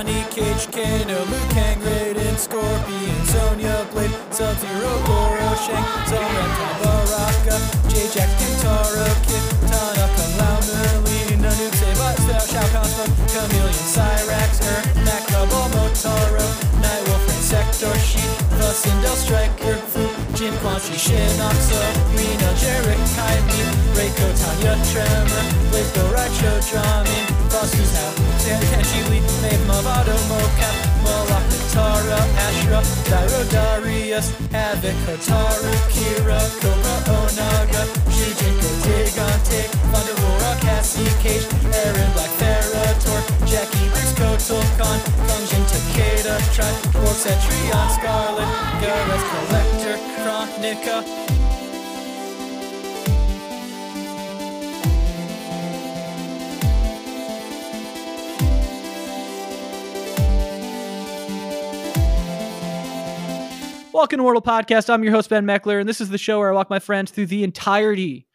Johnny Cage, Kano, Liu Kang, Raiden, Scorpion, Sonya Blade, Sub-Zero, Goro, Shang, Tsung, Baraka, J-Jack, Kintaro, Kid, Tanaka, Lao, Merlin, Nanook, Sabat, Style, Shao Smoke, Chameleon, Cyrax, Er, Macrabal, Motaro, Nightwolf, Sector, Sheet, the Sindel, Stryker, Fu, Jin, Quan Chi, Shinoxo, Rena, Jarek, Kaimi, Reiko, Tanya, Tremor, Blazco, Raicho, Drahmin, Frost's Now, San Kenshi, Lee, Maeve, Mavado, Mocap, Moloch, Tara, Ashra, Dairou, Darius, Havik, Hotaru, Kira, Kobra, Onaga, Shujinko, Digante, Thunderbolt, Cassie, Cage, Erron, Black, Ferrator, Jackie, Briggs, Kotal, Kahn, Function, Takeda, Tribe, Quartz, Etrion, Skarlet, Gareth, Collector, Welcome to Mortal Podcast. I'm your host, Ben Meckler, and this is the show where I walk my friends through the entirety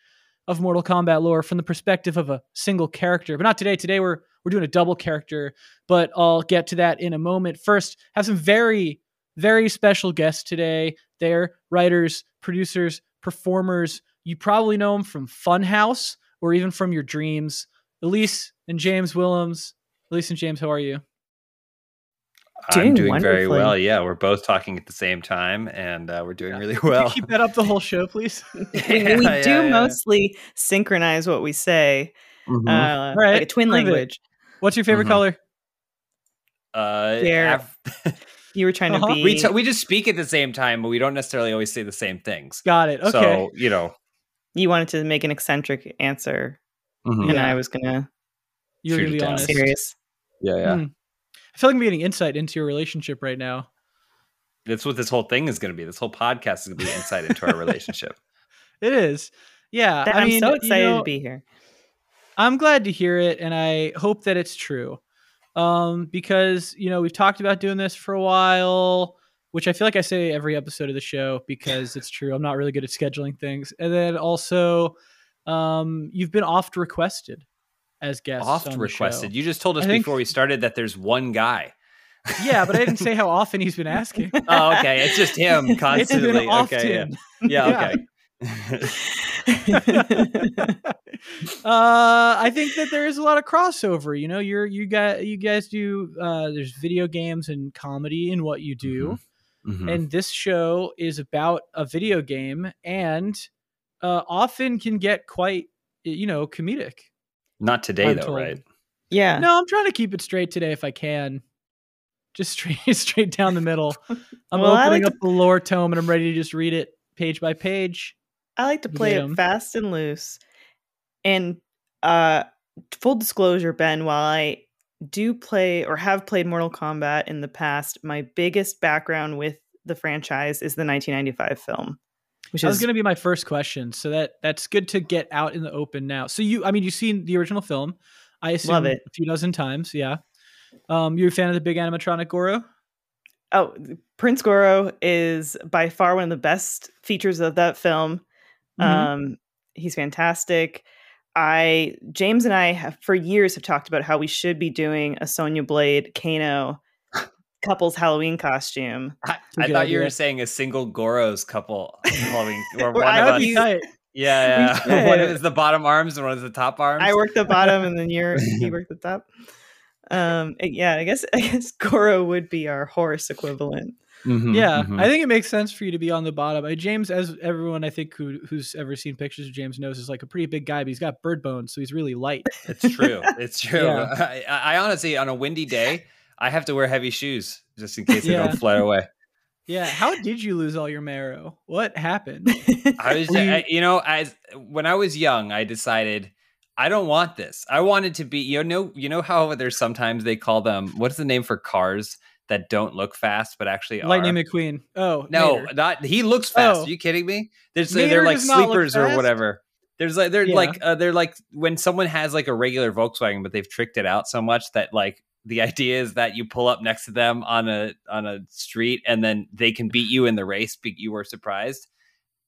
of Mortal Kombat lore from the perspective of a single character. But not today. Today we're we're doing a double character, but I'll get to that in a moment. First, have some very, very special guests today. They're writers, producers, performers. You probably know them from Funhaus or even from your dreams. Elyse and James Willems. Elyse and James, how are you? Doing I'm doing very well. Yeah, we're both talking at the same time, and uh, we're doing yeah. really well. keep that up the whole show, please. yeah, we do yeah, mostly synchronize what we say, mm-hmm. uh, right. like a twin Prove language. It. What's your favorite mm-hmm. color? Uh, Af- you were trying uh-huh. to be. We t- we just speak at the same time, but we don't necessarily always say the same things. Got it. Okay. So you know, you wanted to make an eccentric answer, mm-hmm. and I was gonna. You're gonna be honest. Serious. Yeah, yeah. Hmm. I feel like I'm getting insight into your relationship right now. That's what this whole thing is going to be. This whole podcast is going to be insight into our relationship. It is. Yeah. I am mean, so excited you know, to be here. I'm glad to hear it, and I hope that it's true. Um, because you know we've talked about doing this for a while, which I feel like I say every episode of the show because it's true. I'm not really good at scheduling things, and then also, um, you've been oft requested as guests. Oft requested. You just told us think, before we started that there's one guy. yeah, but I didn't say how often he's been asking. oh, okay. It's just him constantly. It's okay. Yeah. yeah. Okay. uh, I think that there is a lot of crossover. You know, you're you got you guys do uh, there's video games and comedy in what you do, mm-hmm. Mm-hmm. and this show is about a video game and uh, often can get quite you know comedic. Not today, I'm though, told. right? Yeah. No, I'm trying to keep it straight today if I can. Just straight, straight down the middle. I'm well, opening like up to... the lore tome and I'm ready to just read it page by page. I like to play it fast and loose. And uh, full disclosure, Ben, while I do play or have played Mortal Kombat in the past, my biggest background with the franchise is the 1995 film. Which that is, was going to be my first question. So that that's good to get out in the open now. So you, I mean, you've seen the original film. I assume love it. a few dozen times. Yeah. Um, you're a fan of the big animatronic Goro? Oh, Prince Goro is by far one of the best features of that film. Mm-hmm. Um, he's fantastic. I James and I have for years have talked about how we should be doing a Sonya Blade Kano couple's Halloween costume. I, I thought you were saying a single Goro's couple Halloween or one of us. Yeah, yeah. one is the bottom arms and one is the top arms. I work the bottom and then you're you work the top. Um, yeah, I guess I guess Goro would be our horse equivalent. Mm-hmm, yeah, mm-hmm. I think it makes sense for you to be on the bottom. Uh, James, as everyone I think who, who's ever seen pictures of James knows, is like a pretty big guy, but he's got bird bones, so he's really light. It's true. It's true. Yeah. I, I, honestly, on a windy day, I have to wear heavy shoes just in case they don't fly away. Yeah, how did you lose all your marrow? What happened? I was, you... you know, as when I was young, I decided I don't want this. I wanted to be, you know, you know how there's sometimes they call them what's the name for cars that don't look fast but actually Lightning? McQueen. Oh no, Mater. not he looks fast. Oh. Are you kidding me? There's they're like sleepers or whatever. There's like they're yeah. like uh, they're like when someone has like a regular Volkswagen, but they've tricked it out so much that like the idea is that you pull up next to them on a on a street and then they can beat you in the race but you were surprised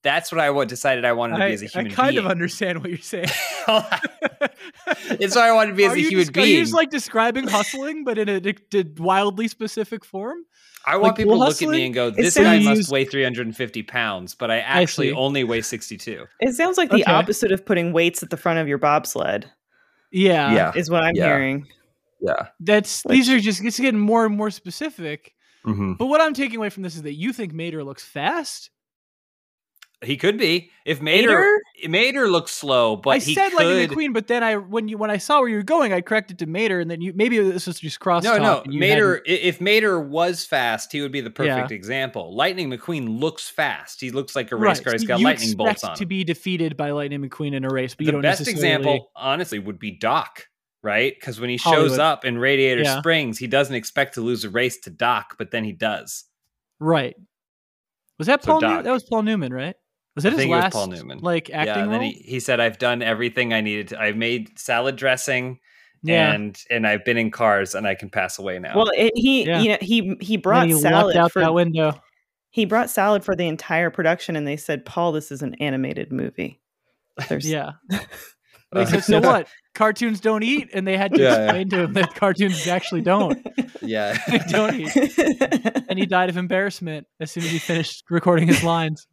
That's what I decided I wanted to be as a human. I kind being. of understand what you're saying. it's what I wanted to be as a human just, being. Are you just like describing hustling, but in a, a wildly specific form? I want like people to look at me and go, "This guy must weigh 350 pounds," but I actually I only weigh 62. It sounds like the okay. opposite of putting weights at the front of your bobsled. Yeah, yeah, is what I'm yeah. hearing. Yeah, that's like, these are just it's getting more and more specific. Mm-hmm. But what I'm taking away from this is that you think Mater looks fast. He could be if Mater Mater looks slow, but I said could... Lightning McQueen, but then I when you when I saw where you were going, I corrected to Mater, and then you maybe this was just cross. No, no, Mater. Hadn't... If Mater was fast, he would be the perfect yeah. example. Lightning McQueen looks fast. He looks like a race right. car. He's got you lightning bolts on. To be defeated by Lightning McQueen in a race, but the you don't best necessarily... example, honestly, would be Doc. Right, because when he shows Hollywood. up in Radiator yeah. Springs, he doesn't expect to lose a race to Doc, but then he does. Right. Was that so Paul? New- that was Paul Newman, right? Was that I his think last it was Paul Newman. like acting yeah, and then he, he said, "I've done everything I needed. To. I've made salad dressing, yeah. and and I've been in cars, and I can pass away now." Well, it, he yeah. you know he he brought he salad out for, that window. He brought salad for the entire production, and they said, "Paul, this is an animated movie." There's... yeah. They said, "So what? Cartoons don't eat," and they had to yeah, explain yeah. to him that cartoons actually don't. Yeah, they don't eat. and he died of embarrassment as soon as he finished recording his lines.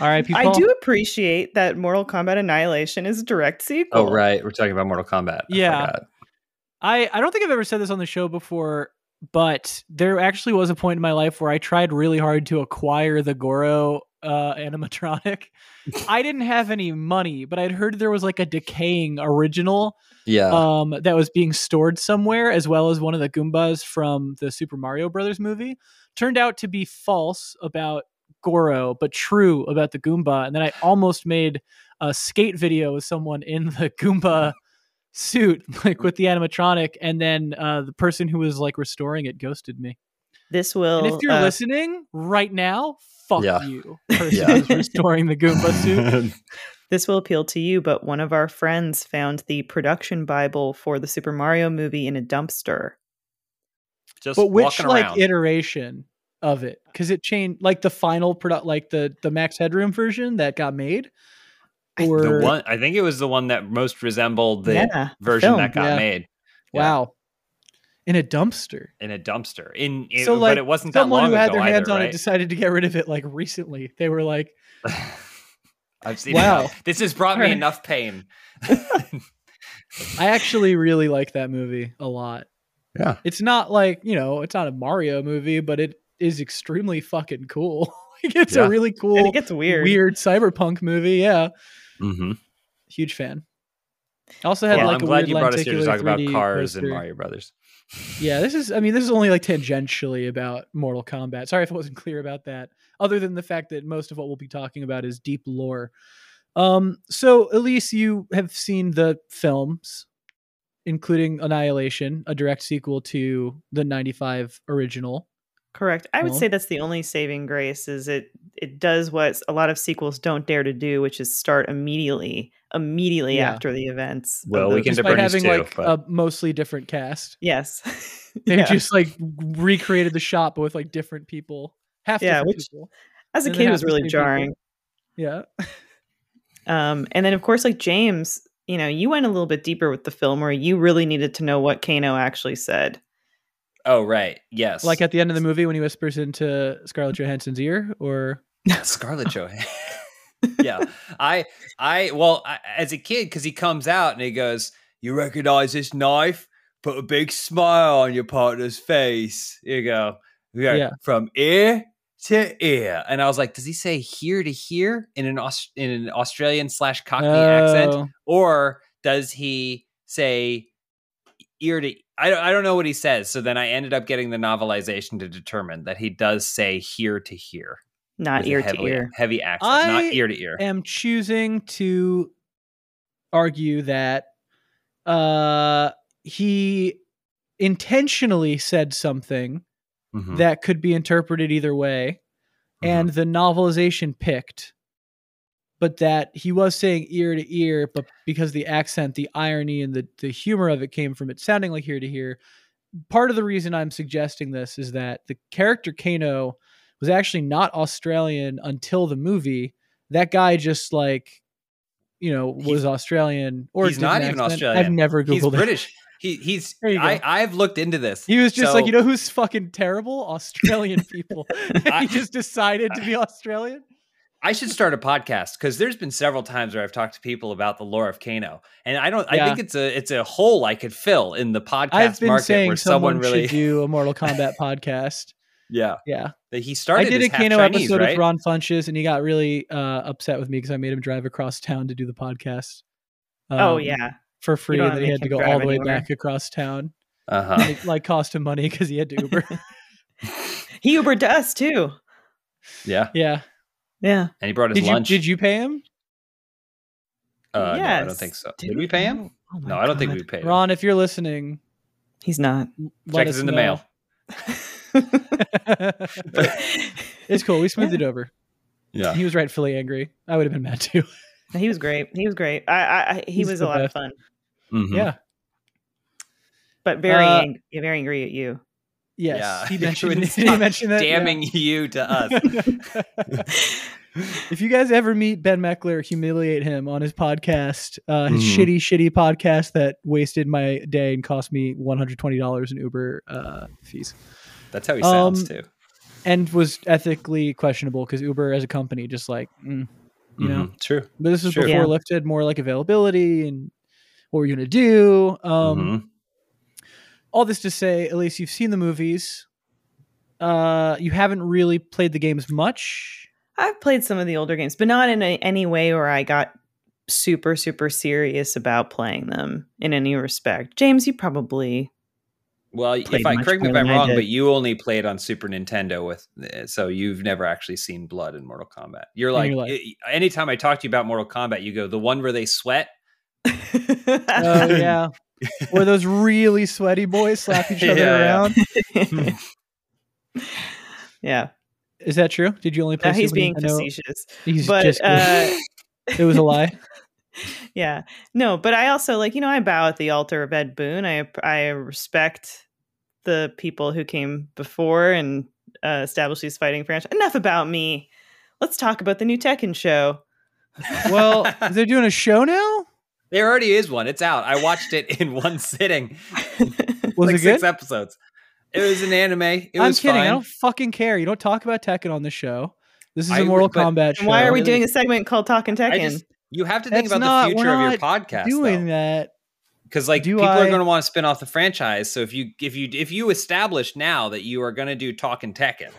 All right, people. I do appreciate that Mortal Kombat Annihilation is a direct sequel. Oh, right. We're talking about Mortal Kombat. Yeah. I, I don't think I've ever said this on the show before, but there actually was a point in my life where I tried really hard to acquire the Goro uh, animatronic. I didn't have any money, but I'd heard there was like a decaying original yeah. um, that was being stored somewhere, as well as one of the Goombas from the Super Mario Brothers movie. Turned out to be false about Goro, but true about the Goomba. And then I almost made a skate video with someone in the Goomba suit, like with the animatronic, and then uh, the person who was like restoring it ghosted me. This will. And if you're uh, listening right now, fuck yeah. you, person yeah. who's restoring the Goomba suit. this will appeal to you, but one of our friends found the production Bible for the Super Mario movie in a dumpster. Just but which like around. iteration? Of it because it changed like the final product like the the max headroom version that got made or the one i think it was the one that most resembled the yeah, version film. that got yeah. made. Wow. In a dumpster. In a dumpster. In, in so like but it wasn't someone who had their hands either, on right? it decided to get rid of it like recently. They were like i've seen wow. Enough. this has brought me enough pain. I actually really like that movie a lot. Yeah. It's not like you know it's not a mario movie but it is extremely fucking cool. like it's yeah. a really cool. And it gets weird, weird cyberpunk movie. Yeah, mm-hmm. huge fan. Also had like I'm a glad you brought us here to talk about cars poster. and Mario Brothers. yeah, this is. I mean, this is only like tangentially about Mortal Kombat. Sorry if I wasn't clear about that. Other than the fact that most of what we'll be talking about is deep lore. Um, so Elyse, you have seen the films, including Annihilation, a direct sequel to the '95 original. Correct. I would say that's the only saving grace is it it does what a lot of sequels don't dare to do, which is start immediately immediately yeah. after the events. Well, we can despite having too, like but... a mostly different cast. Yes. they yeah. just like recreated the shop but with like different people. Half yeah, which people. as a kid was really jarring. People. Yeah. um and then of course like James, you know, you went a little bit deeper with the film where you really needed to know what Kano actually said. Oh right, yes. Like at the end of the movie when he whispers into Scarlett Johansson's ear, or Scarlett Johansson. yeah, I, I, well, I, as a kid, because he comes out and he goes, "You recognize this knife? Put a big smile on your partner's face." You go, yeah, yeah. from ear to ear, and I was like, "Does he say here to here in an Aust- in an Australian slash Cockney oh. accent, or does he say ear to I don't, I don't know what he says. So then I ended up getting the novelization to determine that he does say here to here. Not ear heavily, to ear. Heavy accent, I not ear to ear. I am choosing to argue that uh, he intentionally said something mm-hmm. that could be interpreted either way. Mm-hmm. And the novelization picked but that he was saying ear to ear, but because the accent, the irony, and the, the humor of it came from it sounding like ear to ear. Part of the reason I'm suggesting this is that the character Kano was actually not Australian until the movie. That guy just like, you know, was he's, Australian or he's not even Australian. I've never googled he's it. British. He, he's I, I've looked into this. He was just so, like, you know who's fucking terrible? Australian people. I, he just decided to be Australian. I should start a podcast because there's been several times where I've talked to people about the lore of Kano, and I don't. Yeah. I think it's a it's a hole I could fill in the podcast I've been market saying where someone, someone really do a Mortal Kombat podcast. Yeah, yeah. That he started. I did a Kano Chinese, episode right? with Ron Funches, and he got really uh, upset with me because I made him drive across town to do the podcast. Oh, um, oh yeah, for free, and then he had to go all the way anywhere. back across town. Uh huh. Like, like cost him money because he had to Uber. he Ubered to us too. Yeah. Yeah. Yeah. And he brought his did lunch. You, did you pay him? Uh, yes. No, I don't think so. Did, did we pay him? Oh no, God. I don't think we paid him. Ron, if you're listening, he's not. Check us in the mail. it's cool. We smoothed yeah. it over. Yeah. He was rightfully angry. I would have been mad too. he was great. He was great. I, I he he's was a lot best. of fun. Mm-hmm. Yeah. But very, uh, ang- very angry at you. Yes, yeah. he mentioned, he mentioned that. Damning yeah. you to us. if you guys ever meet Ben Meckler, humiliate him on his podcast, uh, his mm. shitty, shitty podcast that wasted my day and cost me one hundred twenty dollars in Uber uh, fees. That's how he sounds um, too, and was ethically questionable because Uber as a company just like mm, you mm-hmm. know true. But this is true. before yeah. Lyft had more like availability and what we're gonna do. Um, mm-hmm all this to say, at least you've seen the movies. Uh, you haven't really played the games much. I've played some of the older games, but not in a, any way where I got super super serious about playing them in any respect. James, you probably well, if I correct me if I'm wrong, but you only played on Super Nintendo with, eh, so you've never actually seen blood in Mortal Kombat. You're like, anytime I talk to you about Mortal Kombat, you go the one where they sweat. Oh yeah, where those really sweaty boys slap each other yeah, around. Yeah. yeah. Is that true? Did you only play? No, he's being facetious. He's but, just. Uh, it was a lie. yeah. No, but I also like you know I bow at the altar of Ed Boon. I I respect the people who came before and uh, established these fighting franchise. Enough about me. Let's talk about the new Tekken show. well, they're doing a show now. There already is one. It's out. I watched it in one sitting. was like it six episodes. It was an anime. It I'm was kidding. Fine. I don't fucking care. You don't talk about Tekken on the show. This is a Mortal Kombat show. Why are we doing a segment called Talking Tekken? Just, you have to think That's about not, the future of your podcast. Doing though. that because like do people I... are going to want to spin off the franchise. So if you if you if you establish now that you are going to do Talking Tekken,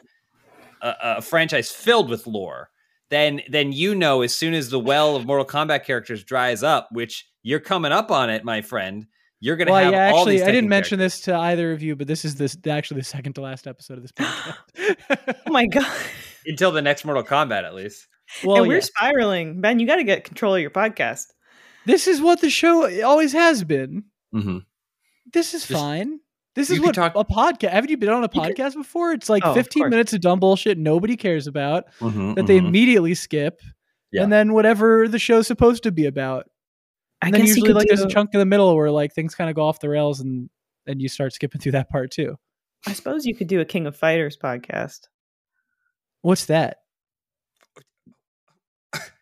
a, a franchise filled with lore, then then you know as soon as the well of Mortal Kombat characters dries up, which you're coming up on it, my friend. You're gonna well, have yeah, all actually, these. I didn't mention characters. this to either of you, but this is this actually the second to last episode of this podcast. oh my god! Until the next Mortal Kombat, at least. Well, and we're yeah. spiraling, Ben. You got to get control of your podcast. This is what the show always has been. Mm-hmm. This is Just, fine. This is what talk- a podcast. Haven't you been on a podcast could, before? It's like oh, 15 minutes of dumb bullshit nobody cares about mm-hmm, that mm-hmm. they immediately skip, yeah. and then whatever the show's supposed to be about. And I then usually like do... there's a chunk in the middle where like things kind of go off the rails and and you start skipping through that part too. I suppose you could do a King of Fighters podcast. What's that?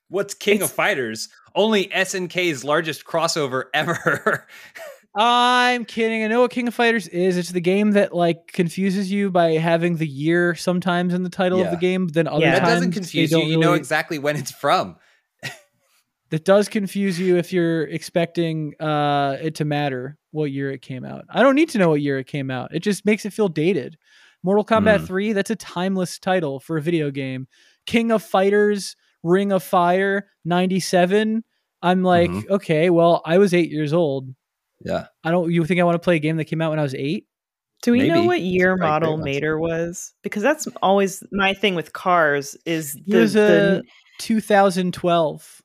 What's King it's... of Fighters? Only SNK's largest crossover ever. I'm kidding. I know what King of Fighters is. It's the game that like confuses you by having the year sometimes in the title yeah. of the game. Then other yeah. times that doesn't confuse you. You really... know exactly when it's from that does confuse you if you're expecting uh, it to matter what year it came out. I don't need to know what year it came out. It just makes it feel dated. Mortal Kombat mm. 3, that's a timeless title for a video game. King of Fighters, Ring of Fire, 97. I'm like, mm-hmm. okay, well, I was eight years old. Yeah. I don't, you think I want to play a game that came out when I was eight? Do we Maybe. know what year model Mater was? Because that's always my thing with cars is the, he was a the... 2012.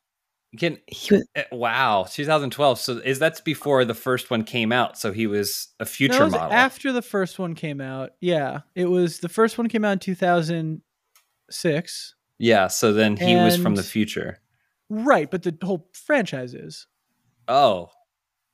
Can was, eh, wow, 2012. So is that's before the first one came out? So he was a future no, was model after the first one came out. Yeah, it was the first one came out in 2006. Yeah, so then he and, was from the future. Right, but the whole franchise is. Oh,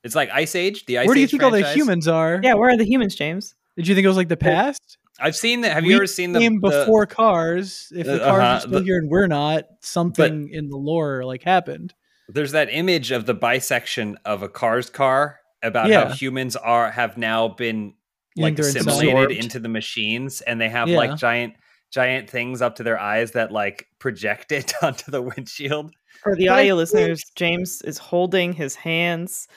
it's like Ice Age. The Ice Where do you Age think franchise? all the humans are? Yeah, where are the humans, James? Did you think it was like the past? I've seen that. Have you ever seen the game before the, Cars? If the cars uh, are still the, here and we're not, something in the lore like happened. There's that image of the bisection of a Cars car about yeah. how humans are have now been like assimilated into the machines, and they have yeah. like giant giant things up to their eyes that like project it onto the windshield. For the audio listeners, James is holding his hands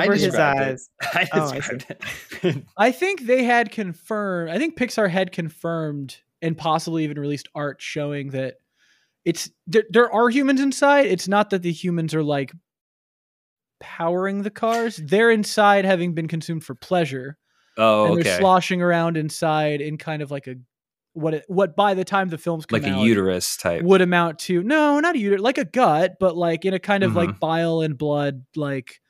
over his eyes. It. I described oh, I it. I think they had confirmed. I think Pixar had confirmed and possibly even released art showing that it's there, there are humans inside. It's not that the humans are like powering the cars. They're inside having been consumed for pleasure. Oh, and they're sloshing around inside in kind of like a what it, what by the time the films come like a out, uterus type would amount to no, not a uterus, like a gut, but like in a kind of mm-hmm. like bile and blood like.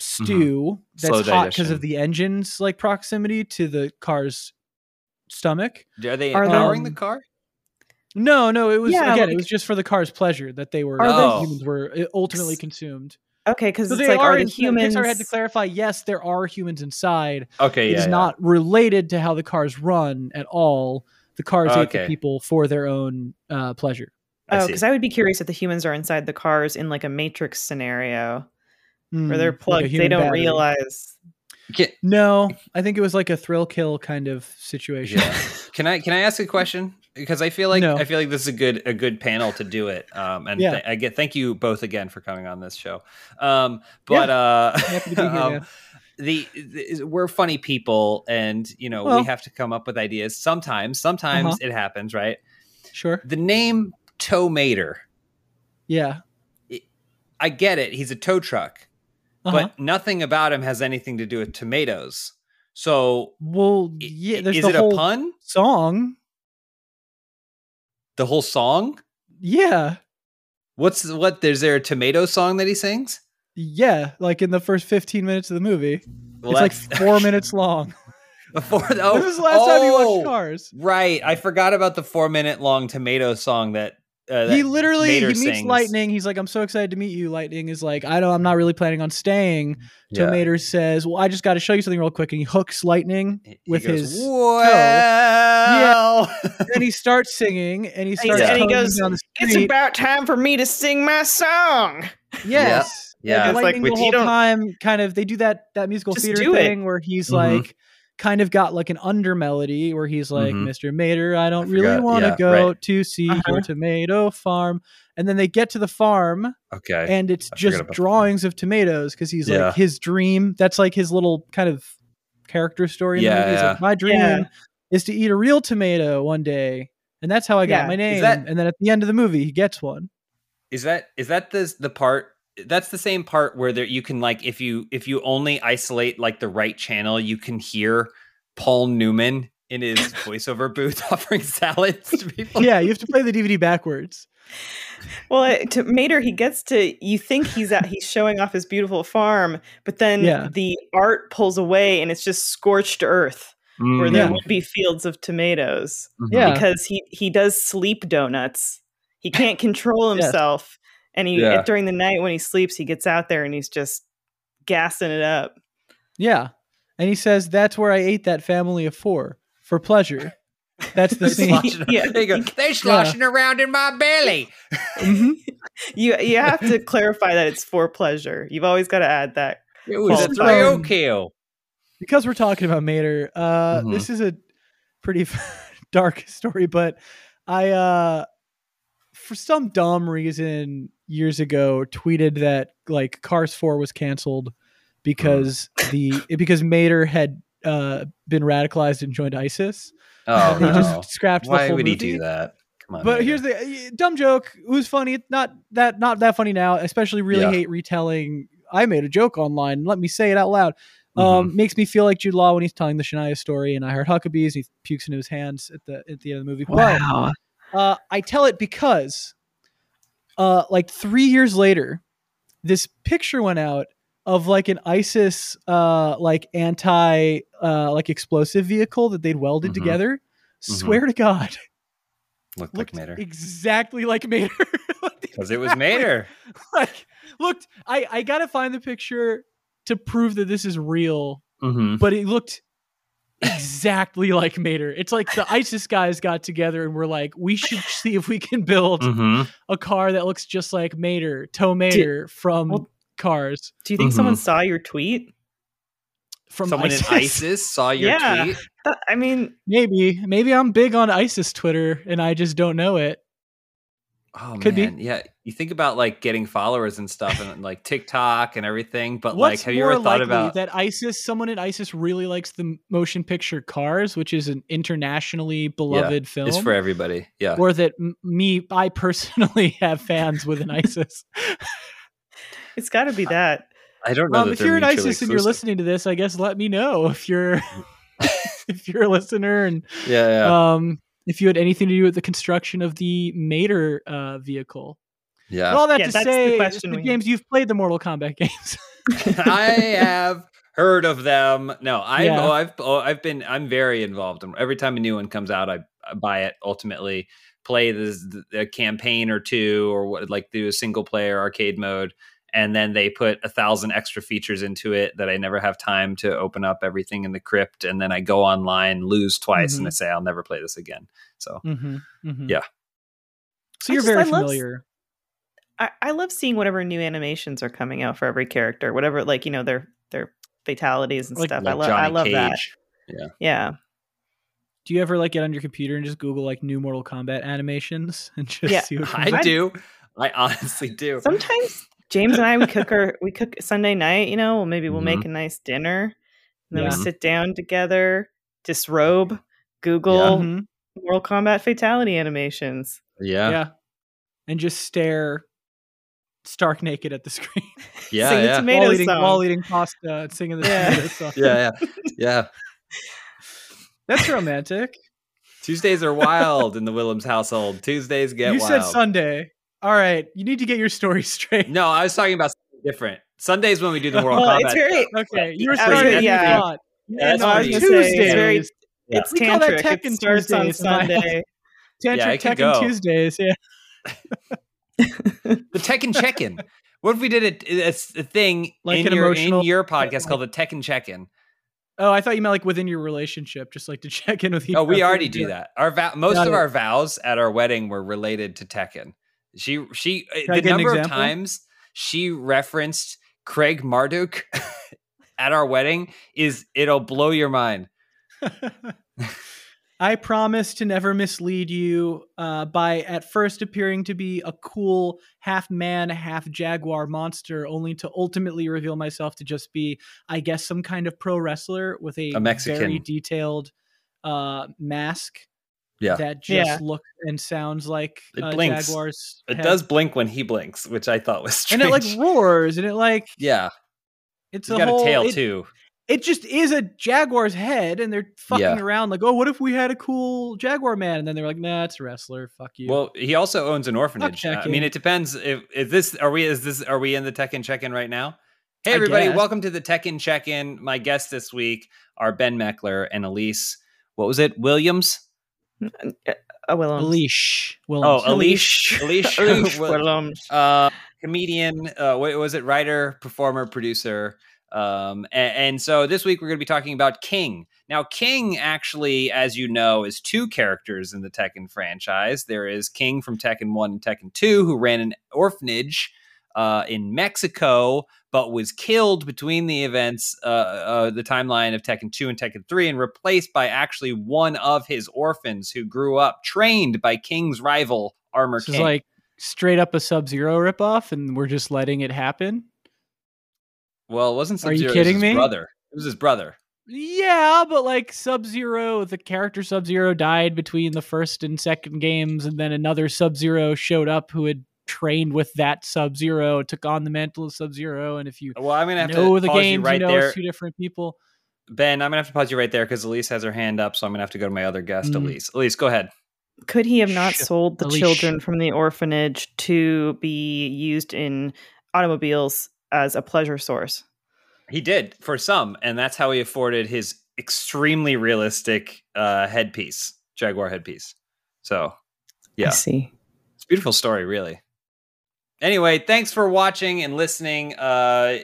Stew mm-hmm. that's Slow hot because of the engine's like proximity to the car's stomach. Are they are powering the car? No, no, it was yeah, again, like, it was just for the car's pleasure that they were oh. humans were uh, ultimately consumed. Okay, because so it's like, are, are the humans? Pixar had to clarify. Yes, there are humans inside. Okay, it's yeah, not related to how the cars run at all. The cars okay. eat the people for their own uh, pleasure. Oh, because I, I, would be curious if the humans are inside the cars in like a Matrix scenario mm, where they're plugged. Like they don't battery. realize. No, I think it was like a thrill kill kind of situation. Yeah. can I can I ask a question? because I feel like no. I feel like this is a good a good panel to do it. Um, and yeah. th- I get thank you both again for coming on this show. Um, but yeah. uh, here, um, the, the, we're funny people, and you know well, we have to come up with ideas. Sometimes, sometimes uh-huh. it happens, right? Sure. The name Tow Mater. Yeah. I get it. He's a tow truck, uh-huh. but nothing about him has anything to do with tomatoes. So, well, yeah, there's is the it a pun song? The whole song? Yeah. What's what? Is there a tomato song that he sings? Yeah, like in the first 15 minutes of the movie. Well, it's like four minutes long. Before oh, this was the last oh, time you watched oh, Cars. Right. I forgot about the four minute long tomato song that uh, he literally Mater he meets sings. Lightning. He's like, "I'm so excited to meet you." Lightning is like, "I don't. I'm not really planning on staying." Yeah. Mater says, "Well, I just got to show you something real quick," and he hooks Lightning he, with he goes, his well. toe. Yeah, and he starts singing, and he starts and he goes, "It's about time for me to sing my song." Yes, yeah. yeah. Like, Lightning like, the whole time, kind of, they do that that musical theater thing it. where he's mm-hmm. like kind of got like an under melody where he's like, mm-hmm. Mr. Mater, I don't I really want to yeah, go right. to see uh-huh. your tomato farm. And then they get to the farm. Okay. And it's I just drawings of tomatoes because he's yeah. like his dream. That's like his little kind of character story yeah, the movie. Like, my dream yeah. is to eat a real tomato one day. And that's how I got my name. That, and then at the end of the movie, he gets one. Is that is that the the part that's the same part where there you can like if you if you only isolate like the right channel, you can hear Paul Newman in his voiceover booth offering salads to people. Yeah, you have to play the DVD backwards. Well, to Mater, he gets to you think he's at he's showing off his beautiful farm, but then yeah. the art pulls away and it's just scorched earth mm, where there yeah. won't be fields of tomatoes. Mm-hmm. Yeah, because he he does sleep donuts. He can't control himself. And he yeah. during the night when he sleeps, he gets out there and he's just gassing it up. Yeah. And he says, That's where I ate that family of four for pleasure. That's the scene. yeah. They go, they're sloshing yeah. around in my belly. mm-hmm. You you have to clarify that it's for pleasure. You've always got to add that. It was a thrill kill. Because we're talking about Mater, uh, mm-hmm. this is a pretty dark story, but I uh for some dumb reason years ago tweeted that like Cars 4 was canceled because the because Mater had uh, been radicalized and joined ISIS. Oh, they no. just scrapped. Why would movie. he do that? Come on, but Mater. here's the dumb joke. It was funny. It's not that not that funny now. Especially really yeah. hate retelling. I made a joke online. Let me say it out loud. Um, mm-hmm. makes me feel like Jude Law when he's telling the Shania story, and I Heart Huckabees. He pukes into his hands at the at the end of the movie. Wow. But, uh, I tell it because uh, like three years later, this picture went out of like an ISIS uh, like anti uh, like explosive vehicle that they'd welded mm-hmm. together. Mm-hmm. Swear to God. Looked, looked like Mater. Exactly like Mater. Because it was Mater. like looked I, I gotta find the picture to prove that this is real. Mm-hmm. But it looked exactly like Mater. It's like the ISIS guys got together and were like, we should see if we can build mm-hmm. a car that looks just like Mater, Tow Mater from well, Cars. Do you think mm-hmm. someone saw your tweet? From someone ISIS? in ISIS saw your yeah, tweet? I mean, maybe, maybe I'm big on ISIS Twitter and I just don't know it. Oh Could man, be. yeah. You think about like getting followers and stuff, and like TikTok and everything. But What's like, have you ever thought about that? ISIS, someone at ISIS really likes the motion picture Cars, which is an internationally beloved yeah, film. It's for everybody. Yeah. Or that m- me, I personally have fans within ISIS. it's got to be that. I don't know. Um, if you're in ISIS exclusive. and you're listening to this, I guess let me know if you're if you're a listener and yeah, yeah. um if you had anything to do with the construction of the Mater uh, vehicle. Yeah. Well, all that yeah, to say, the, the games you've played the Mortal Kombat games. I have heard of them. No, I yeah. oh, I've oh, I've been I'm very involved. Every time a new one comes out, I, I buy it. Ultimately, play the, the campaign or two, or what like do a single player arcade mode and then they put a thousand extra features into it that I never have time to open up everything in the crypt, and then I go online, lose twice, mm-hmm. and I say I'll never play this again. So mm-hmm. Mm-hmm. yeah. So you're just, very I familiar. Love, I, I love seeing whatever new animations are coming out for every character, whatever like you know their their fatalities and like, stuff. Like I love I love Cage. that. Yeah. Yeah. Do you ever like get on your computer and just Google like new Mortal Kombat animations and just yeah, see what I do. I honestly do. Sometimes James and I we cook our we cook Sunday night, you know, well, maybe we'll mm-hmm. make a nice dinner. And then yeah. we sit down together, disrobe, Google yeah. Mm-hmm. Mortal Kombat fatality animations. Yeah. Yeah. And just stare stark naked at the screen. Yeah. Sing yeah. tomato while eating, song. while eating pasta and singing the yeah. tomato song. Yeah, yeah. Yeah. That's romantic. Tuesdays are wild in the Willems household. Tuesdays get you wild. said Sunday. All right, you need to get your story straight. No, I was talking about something different. Sundays when we do the Mortal well, oh, Kombat. It's very, okay, you were starting. Yeah, yeah, no, Tuesdays. It's, very, yeah. it's tantric. It starts on Sunday. Tantric yeah, Tekken Tuesdays. Yeah. The Tech Tekken check-in. What if we did a, a, a thing like in, your, emotional... in your podcast called the Tech Tekken check-in? Oh, I thought you meant like within your relationship, just like to check in with you. Oh, we already do that. Our vow, most Got of it. our vows at our wedding were related to Tekken. She she uh, the number of times she referenced Craig Marduk at our wedding is it'll blow your mind. I promise to never mislead you uh, by at first appearing to be a cool half man, half jaguar monster, only to ultimately reveal myself to just be, I guess, some kind of pro wrestler with a, a Mexican. very detailed uh, mask yeah. that just yeah. looks and sounds like it uh, blinks. Jaguar's. It does blink when he blinks, which I thought was strange. And it like roars, and it like yeah, it's He's a got whole, a tail it, too. It just is a jaguar's head, and they're fucking yeah. around like, oh, what if we had a cool jaguar man? And then they're like, nah, it's a wrestler. Fuck you. Well, he also owns an orphanage. I mean, it depends. If is this are we is this are we in the Tekken check-in right now? Hey everybody, welcome to the Tekken check-in. My guests this week are Ben Meckler and Elyse. What was it? Williams. Oh, Willems. Elish. Willems. Oh, Elish. Elish. Elish Willems. Uh, comedian. Uh, what was it? Writer, performer, producer. Um, and, and, so this week we're going to be talking about King. Now, King actually, as you know, is two characters in the Tekken franchise. There is King from Tekken 1 and Tekken 2, who ran an orphanage uh, in Mexico, but was killed between the events, uh, uh, the timeline of Tekken 2 and Tekken 3, and replaced by actually one of his orphans who grew up trained by King's rival, Armor this King. Is like straight up a Sub Zero ripoff, and we're just letting it happen. Well, it wasn't Sub Zero. Are you kidding me? Brother. It was his brother. Yeah, but like Sub Zero, the character Sub Zero died between the first and second games, and then another Sub Zero showed up who had trained with that Sub Zero, took on the mantle of Sub Zero, and if you well, I'm gonna have know to the games, you, right you know there. two different people. Ben, I'm gonna have to pause you right there because Elyse has her hand up, so I'm gonna have to go to my other guest, mm. Elyse. Elyse, go ahead. Could he have not sold the Elyse. children from the orphanage to be used in automobiles as a pleasure source? He did for some, and that's how he afforded his extremely realistic uh, headpiece, Jaguar headpiece. So, yeah, I see. It's a beautiful story, really. Anyway, thanks for watching and listening. Uh,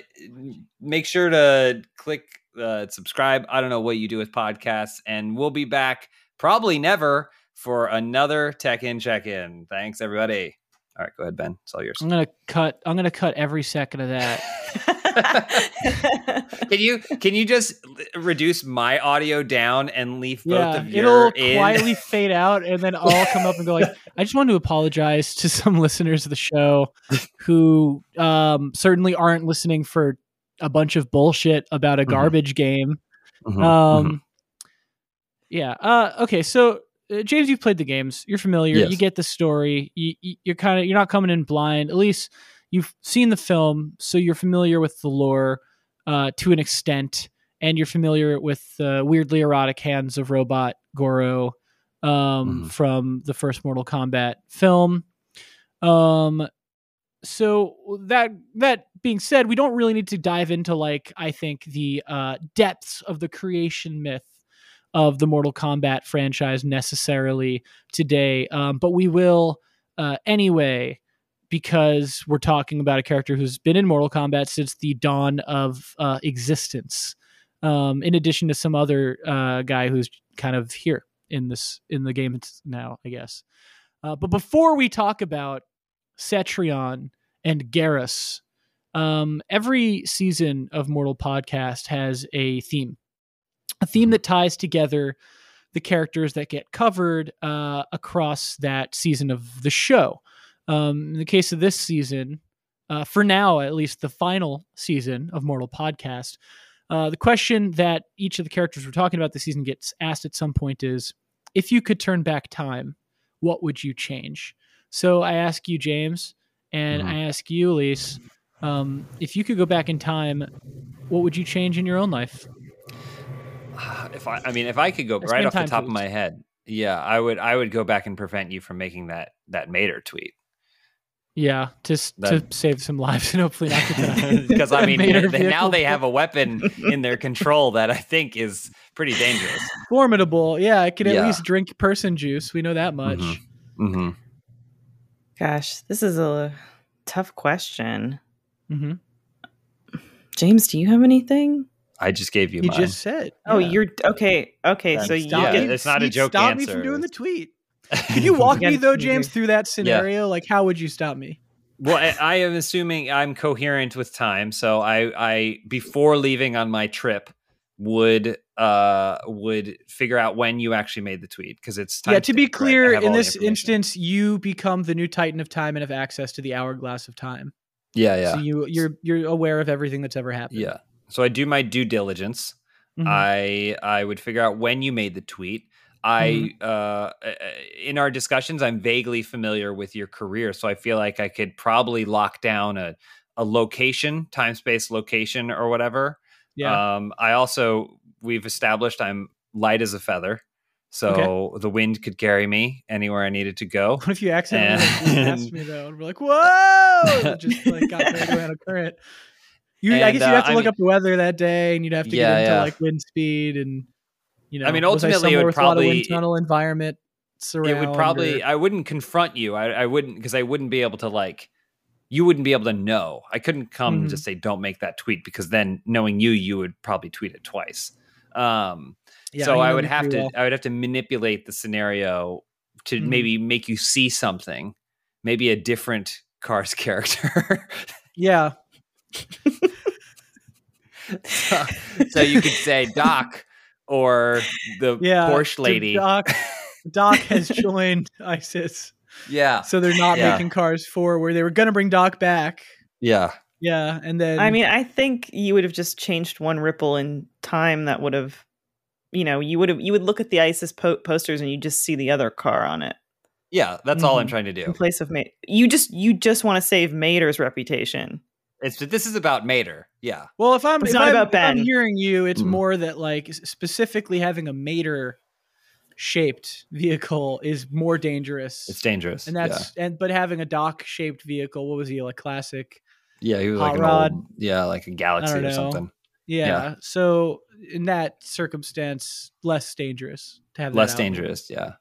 make sure to click uh, subscribe. I don't know what you do with podcasts, and we'll be back probably never for another Tekken Check In. Thanks, everybody. All right, go ahead, Ben. It's all yours. I'm gonna cut. I'm gonna cut every second of that. can you can you just reduce my audio down and leave both yeah, of your it'll in? quietly fade out and then I'll come up and go like I just want to apologize to some listeners of the show who um, certainly aren't listening for a bunch of bullshit about a mm-hmm. garbage mm-hmm. game. Mm-hmm. Um, mm-hmm. yeah. Uh, okay. So uh, James, you've played the games. You're familiar. Yes. You get the story. You, you're kind of you're not coming in blind. At least you've seen the film, so you're familiar with the lore uh, to an extent, and you're familiar with the weirdly erotic hands of robot Goro um, mm-hmm. from the first Mortal Kombat film. Um, so that that being said, we don't really need to dive into like I think the uh, depths of the creation myth of the Mortal Kombat franchise necessarily today, um, but we will uh, anyway because we're talking about a character who's been in Mortal Kombat since the dawn of uh, existence. Um, in addition to some other uh, guy who's kind of here in this in the game now, I guess. Uh, but before we talk about Cetrion and Geras, um, every season of Mortal Podcast has a theme, a theme that ties together the characters that get covered uh, across that season of the show. Um, in the case of this season, uh, for now at least, the final season of Mortal Podcast, uh, the question that each of the characters we're talking about this season gets asked at some point is, if you could turn back time, what would you change? So I ask you, James, and mm-hmm. I ask you, Elyse, um, if you could go back in time, what would you change in your own life? If I, I mean, if I could go right off the top of my head, yeah, I would. I would go back and prevent you from making that that Mater tweet. Yeah, just that, to save some lives and hopefully not because I mean they, now they have a weapon in their control that I think is pretty dangerous, formidable. Yeah, I can at yeah. least drink person juice. We know that much. Mm-hmm. Mm-hmm. Gosh, this is a tough question. Mm-hmm. James, do you have anything? I just gave you. You mine. just said. Oh, yeah. you're okay. Okay, so you. Yeah, it's not a joke. Stop answer. me from doing the tweet. Can you walk me though, James, through that scenario? Yeah. Like, how would you stop me? Well, I, I, am assuming I'm coherent with time, so I, I before leaving on my trip would uh would figure out when you actually made the tweet because it's yeah. To be clear, in this instance, you become the new Titan of time and have access to the hourglass of time. Yeah, yeah. So you you're you're aware of everything that's ever happened. Yeah. So I do my due diligence. Mm-hmm. I I would figure out when you made the tweet. I mm-hmm. uh, in our discussions, I'm vaguely familiar with your career, so I feel like I could probably lock down a a location, time space location, or whatever. Yeah. Um, I also we've established I'm light as a feather, so okay. the wind could carry me anywhere I needed to go. What if you accidentally and... like, me though? And we're like, whoa! Just like got carried away on a current. You, and, I guess you'd have to uh, look I mean, up the weather that day, and you'd have to yeah, get into yeah. like wind speed and you know, I mean, ultimately, it would probably tunnel environment. It would probably. Or... I wouldn't confront you. I, I wouldn't because I wouldn't be able to like. You wouldn't be able to know. I couldn't come mm-hmm. and just say, "Don't make that tweet," because then, knowing you, you would probably tweet it twice. Um, yeah, so I would have to. Well. I would have to manipulate the scenario to mm-hmm. maybe make you see something, maybe a different Cars character. yeah. so, so you could say, Doc or the yeah, Porsche lady. Doc, Doc has joined ISIS. Yeah. So they're not yeah. making cars for where they were going to bring Doc back. Yeah. Yeah. And then. I mean, I think you would have just changed one ripple in time that would have, you know, you would have, you would look at the ISIS po- posters and you just see the other car on it. Yeah. That's mm-hmm. all I'm mm-hmm. trying to do. In place of Mate. You just, you just want to save Mater's reputation. It's this is about Mater. Yeah. Well, if I'm, if I'm, if I'm hearing you, it's mm. more that like specifically having a Mater shaped vehicle is more dangerous. It's dangerous. And that's yeah. and but having a Doc shaped vehicle, what was he like classic? Yeah, he was like an rod. old yeah, like a galaxy or something. Yeah. yeah. So in that circumstance, less dangerous to have less dangerous, yeah.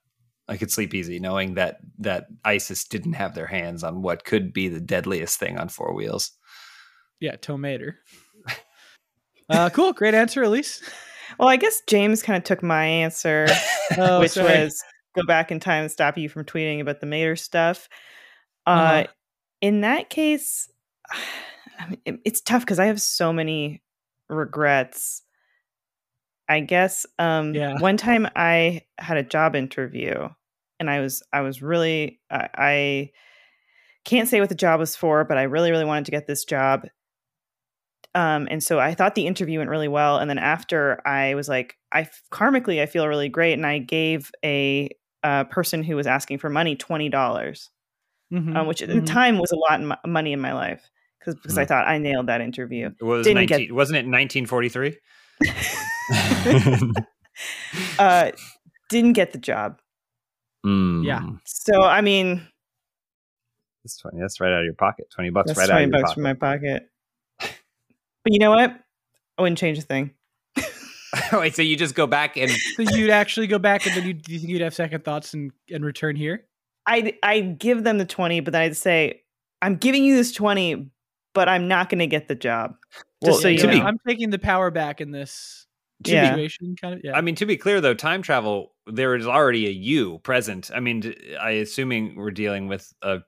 I could sleep easy knowing that that ISIS didn't have their hands on what could be the deadliest thing on four wheels. Yeah, Tow Mater. Uh, cool, great answer, Elyse. Well, I guess James kind of took my answer, oh, which sorry. was go back in time and stop you from tweeting about the Mater stuff. Uh, uh-huh. In that case, I mean, it, it's tough because I have so many regrets. I guess um, yeah. one time I had a job interview and I was I was really I, I can't say what the job was for, but I really really wanted to get this job. Um, and so I thought the interview went really well. And then after I was like, I karmically I feel really great, and I gave a, a person who was asking for money twenty dollars, mm-hmm. um, which at mm-hmm. the time was a lot of money in my life because because mm. I thought I nailed that interview. It was Didn't 19, get, wasn't it 1943? uh, didn't get the job. Mm. Yeah. So I mean, that's twenty. That's right out of your pocket. Twenty bucks right 20 out of bucks pocket. from my pocket. But you know what? I wouldn't change a thing. Wait, so you just go back and so you'd actually go back and then you do you think you'd have second thoughts and, and return here? I'd I'd give them the twenty, but then I'd say I'm giving you this twenty, but I'm not going to get the job. Just well, so you know, be, I'm taking the power back in this situation. Yeah. Kind of. Yeah. I mean, to be clear though, time travel there is already a you present. I mean, I assuming we're dealing with a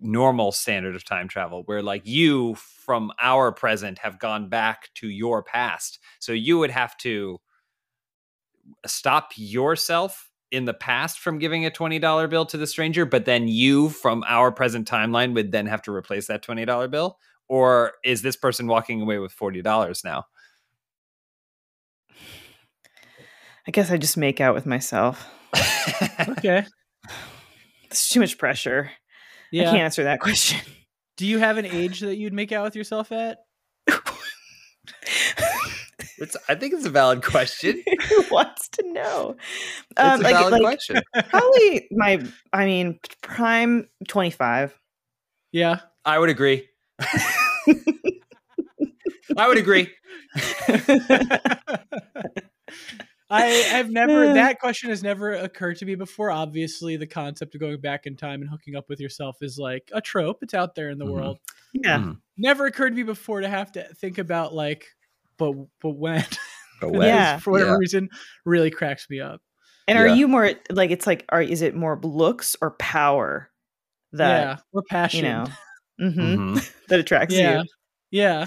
normal standard of time travel where like you from our present have gone back to your past. So you would have to stop yourself in the past from giving a $20 bill to the stranger, but then you from our present timeline would then have to replace that $20 bill? Or is this person walking away with $40 now? I guess I just make out with myself. okay. it's too much pressure. Yeah. I can't answer that question. Do you have an age that you'd make out with yourself at? It's, I think it's a valid question. Who wants to know? Um, it's a like, valid like, question. Probably my, I mean, prime 25. Yeah. I would agree. I would agree. I have never that question has never occurred to me before. Obviously, the concept of going back in time and hooking up with yourself is like a trope. It's out there in the mm-hmm. world. Yeah. Mm-hmm. Never occurred to me before to have to think about like, but but when? But when? yeah. For whatever yeah. reason, really cracks me up. And yeah. are you more like it's like are is it more looks or power that yeah, or passion, you know, mm-hmm, mm-hmm. that attracts yeah. you? Yeah.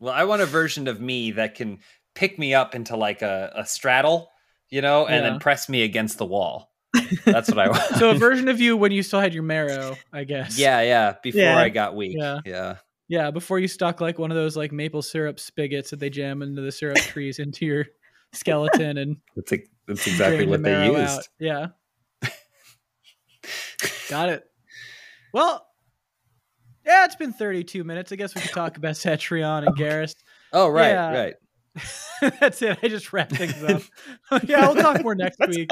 well, I want a version of me that can pick me up into like a, a straddle, you know, and yeah. then press me against the wall. That's what I want. so a version of you when you still had your marrow, I guess. Yeah, yeah. Before yeah. I got weak. Yeah. Yeah. Yeah. Before you stuck like one of those like maple syrup spigots that they jam into the syrup trees into your skeleton and that's, a, that's exactly what the they used. Out. Yeah. got it. Well, yeah, it's been 32 minutes. I guess we could talk about Cetrion and Geras. Oh, right, yeah. right. That's it. I just wrap things up. yeah, we'll talk more next week.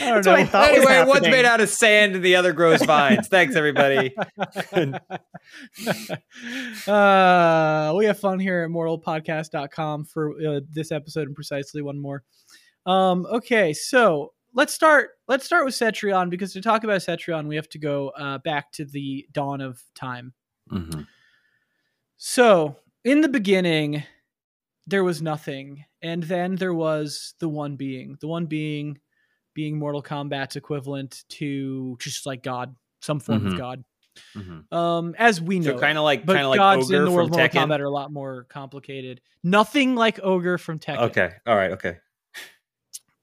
I don't know. I anyway, one's made out of sand and the other grows vines. Thanks, everybody. uh, we have fun here at mortalpodcast.com for uh, this episode and precisely one more. Um, okay, so let's start. Let's start with Cetrion because to talk about Cetrion, we have to go uh, back to the dawn of time. Mm-hmm. So, in the beginning, there was nothing. And then there was the one being, the one being being Mortal Kombat's equivalent to just like God, some form mm-hmm. of God. Mm-hmm. Um, as we know, so kind of like kind of like gods Ogre in the world of Mortal Kombat are a lot more complicated. Nothing like Ogre from Tekken. Okay, all right, okay.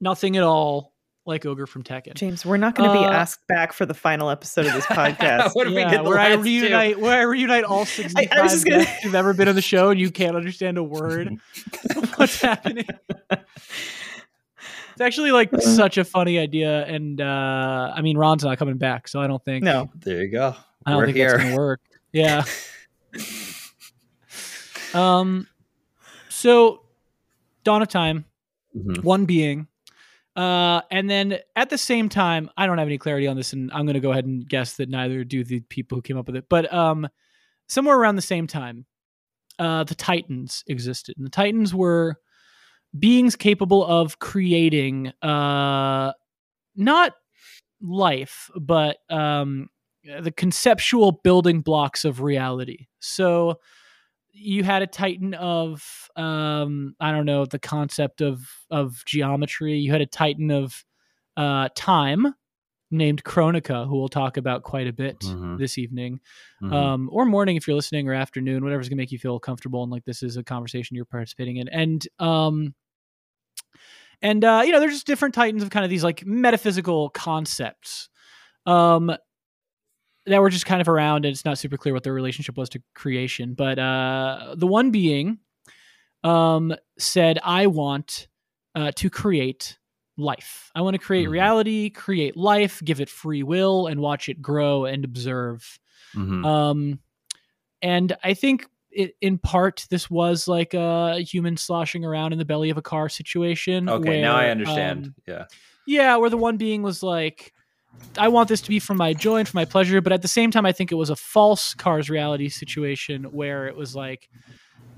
Nothing at all like Ogre from Tekken. James, we're not going to be uh, asked back for the final episode of this podcast. what yeah, where I reunite, two? where I reunite all sixty-five I, I gonna... who've ever been on the show, and you can't understand a word. What's happening? It's actually like uh, such a funny idea, and uh I mean, Ron's not coming back, so I don't think. No, there you go. I don't we're think here. that's gonna work. Yeah. um. So, dawn of time. Mm-hmm. One being uh, and then at the same time, I don't have any clarity on this, and I'm going to go ahead and guess that neither do the people who came up with it. But um, somewhere around the same time, uh, the Titans existed, and the Titans were beings capable of creating uh, not life, but um, the conceptual building blocks of reality. So you had a titan of um i don't know the concept of of geometry you had a titan of uh time named Kronika, who we'll talk about quite a bit mm-hmm. this evening, mm-hmm. um, or morning if you're listening, or afternoon, whatever's gonna make you feel comfortable and like this is a conversation you're participating in. And um, and uh, you know, there's just different titans of kind of these like metaphysical concepts. Um, that were just kind of around and it's not super clear what their relationship was to creation but uh, the one being um, said i want uh, to create life i want to create mm-hmm. reality create life give it free will and watch it grow and observe mm-hmm. um, and i think it, in part this was like a human sloshing around in the belly of a car situation okay where, now i understand um, yeah yeah where the one being was like I want this to be for my joy and for my pleasure, but at the same time, I think it was a false Cars reality situation where it was like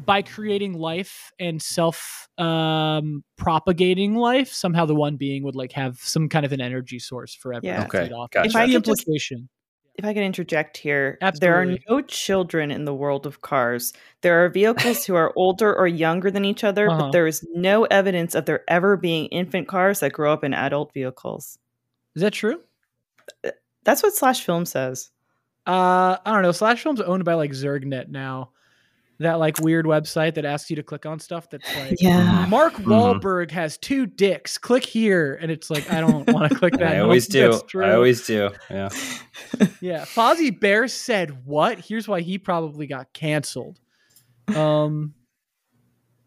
by creating life and self um, propagating life, somehow the one being would like have some kind of an energy source for everyone. Yeah. Okay, gotcha. If I the implication. Just, if I can interject here, Absolutely. there are no children in the world of cars. There are vehicles who are older or younger than each other, uh-huh. but there is no evidence of there ever being infant cars that grow up in adult vehicles. Is that true? That's what Slash Film says. Uh, I don't know. Slash Film's owned by like Zergnet now. That like weird website that asks you to click on stuff that's like, yeah. Mark mm-hmm. Wahlberg mm-hmm. has two dicks. Click here, and it's like I don't want to click that. I always do. I always do. Yeah. yeah. Fozzie Bear said what? Here's why he probably got canceled. Um,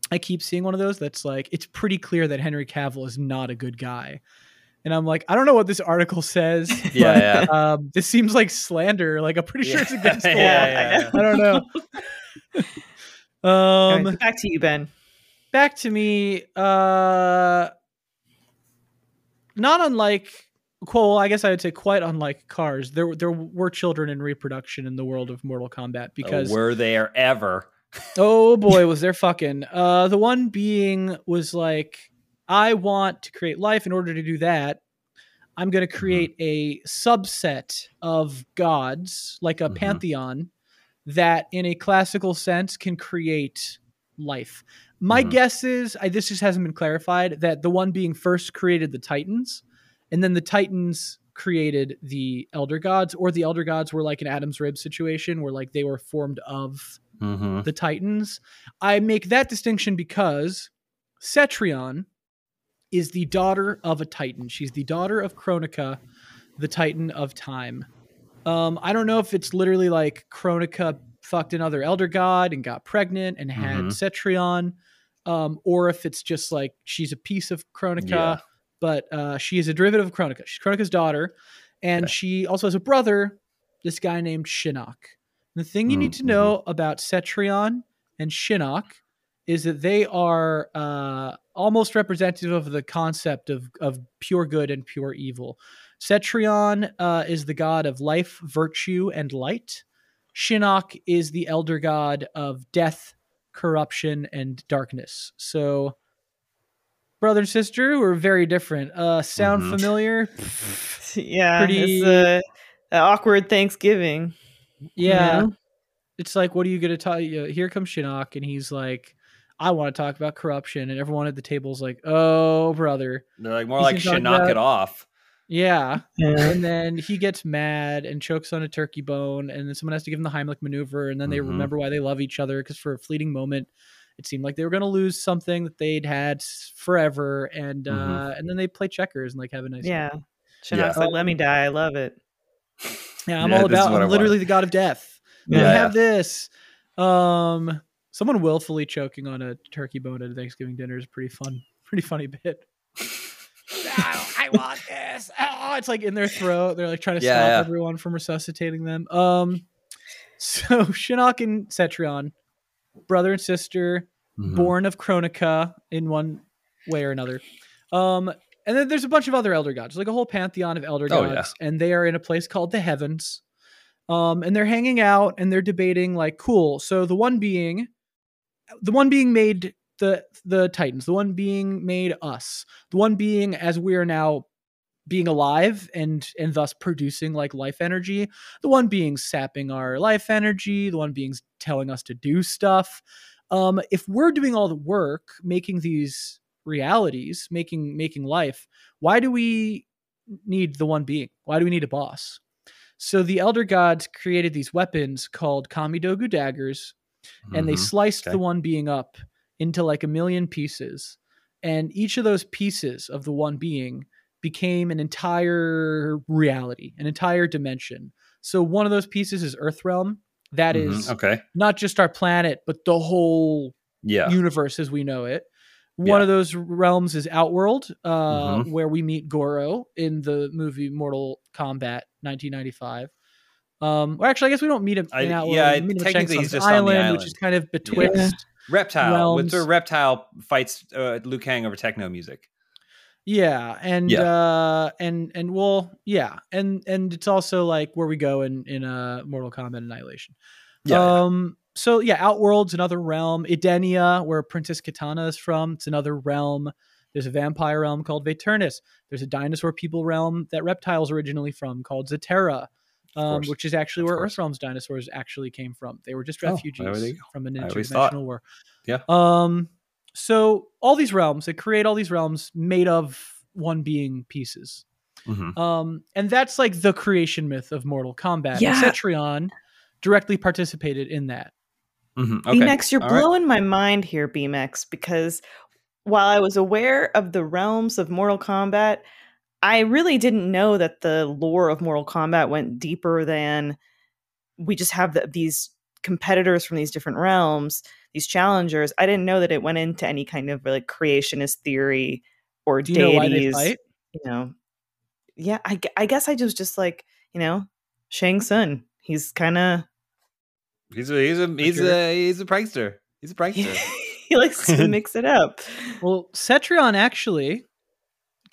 I keep seeing one of those that's like it's pretty clear that Henry Cavill is not a good guy and I'm like, I don't know what this article says. yeah, but, yeah. Um, this seems like slander. Like, I'm pretty sure it's against the yeah, law. I don't know. um, right, back to you, Ben. Back to me. Uh, not unlike, well, I guess I would say quite unlike Cars. There, there were children in reproduction in the world of Mortal Kombat because oh, were there ever? oh boy, was there fucking. Uh, the one being was like I want to create life. In order to do that, I'm going to mm-hmm. create a subset of gods, like a mm-hmm. pantheon, that in a classical sense can create life. My mm-hmm. guess is, I, this just hasn't been clarified, that the one being first created the Titans, and then the Titans created the Elder Gods, or the Elder Gods were like an Adam's Rib situation where like they were formed of mm-hmm. the Titans. I make that distinction because Cetrion, is the daughter of a Titan. She's the daughter of Kronika, the Titan of time. Um, I don't know if it's literally like Kronika fucked another elder god and got pregnant and had mm-hmm. Cetrion, um, or if it's just like she's a piece of Kronika, yeah. but uh, she is a derivative of Kronika. She's Kronika's daughter, and she also has a brother, this guy named Shinnok. The thing you mm-hmm. need to know about Cetrion and Shinnok is that they are uh, almost representative of the concept of, of pure good and pure evil. Cetrion uh, is the god of life, virtue, and light. Shinnok is the elder god of death, corruption, and darkness. So, brother and sister were very different. Uh, sound mm-hmm. familiar? yeah, pretty it's a, a awkward Thanksgiving. Yeah, it's like, what are you going to tell you? Here comes Shinnok, and he's like, I want to talk about corruption, and everyone at the table is like, "Oh, brother." They're like more like should knock about... it off. Yeah. and then he gets mad and chokes on a turkey bone, and then someone has to give him the Heimlich maneuver, and then they mm-hmm. remember why they love each other because for a fleeting moment, it seemed like they were going to lose something that they'd had forever, and mm-hmm. uh, and then they play checkers and like have a nice. Yeah. Shinnok's yeah. like, "Let me die. I love it." Yeah, I'm yeah, all about. I'm literally the god of death. Yeah. We have this. Um, Someone willfully choking on a turkey bone at a Thanksgiving dinner is pretty fun, pretty funny bit. oh, I want this. Oh, it's like in their throat. They're like trying to yeah, stop yeah. everyone from resuscitating them. Um, so Shinnok and Cetrion, brother and sister, mm-hmm. born of Kronika in one way or another. Um, and then there's a bunch of other elder gods, like a whole pantheon of elder oh, gods, yeah. and they are in a place called the heavens. Um, and they're hanging out and they're debating, like, cool. So the one being the one being made the the Titans, the one being made us, the one being as we are now being alive and and thus producing like life energy the one being sapping our life energy the one being telling us to do stuff. Um if we're doing all the work making these realities making making life why do we need the one being? Why do we need a boss? So the elder gods created these weapons called kamidogu daggers and mm-hmm. they sliced okay. the one being up into like a million pieces and each of those pieces of the one being became an entire reality, an entire dimension. So one of those pieces is Earthrealm. That mm-hmm. is okay. not just our planet, but the whole yeah. universe as we know it. One yeah. of those realms is Outworld, uh, mm-hmm. where we meet Goro in the movie Mortal Kombat 1995. Um, or actually, I guess we don't meet him in Outworld. Yeah, we meet him technically he's just island, on the island, which is kind of betwixt. Yeah. Reptile, with the reptile fights uh, Liu Kang over techno music. Yeah, and yeah. uh and and well, yeah. And and it's also like where we go in in uh Mortal Kombat Annihilation. Yeah. Um so yeah, Outworld's another realm. Edenia, where Princess Katana is from, it's another realm. There's a vampire realm called Vaeternus. There's a dinosaur people realm that reptiles originally from called Zaterra. Um, which is actually where Earthrealm's dinosaurs actually came from. They were just oh, refugees oh, from an interdimensional war. Yeah. Um, so all these realms, they create all these realms made of one being pieces. Mm-hmm. Um, and that's like the creation myth of Mortal Kombat. Yeah. Cetrion directly participated in that. Mm-hmm. Okay. BMX, you're all blowing right. my mind here, BMX, because while I was aware of the realms of Mortal Kombat, I really didn't know that the lore of Mortal Kombat went deeper than we just have the, these competitors from these different realms these challengers, I didn't know that it went into any kind of like creationist theory or Do you deities. Know you know, yeah, I, I guess I just just like you know Shang Tsung. He's kind of he's a he's a he's a he's a prankster. He's a prankster. he likes to mix it up. Well, Cetrion actually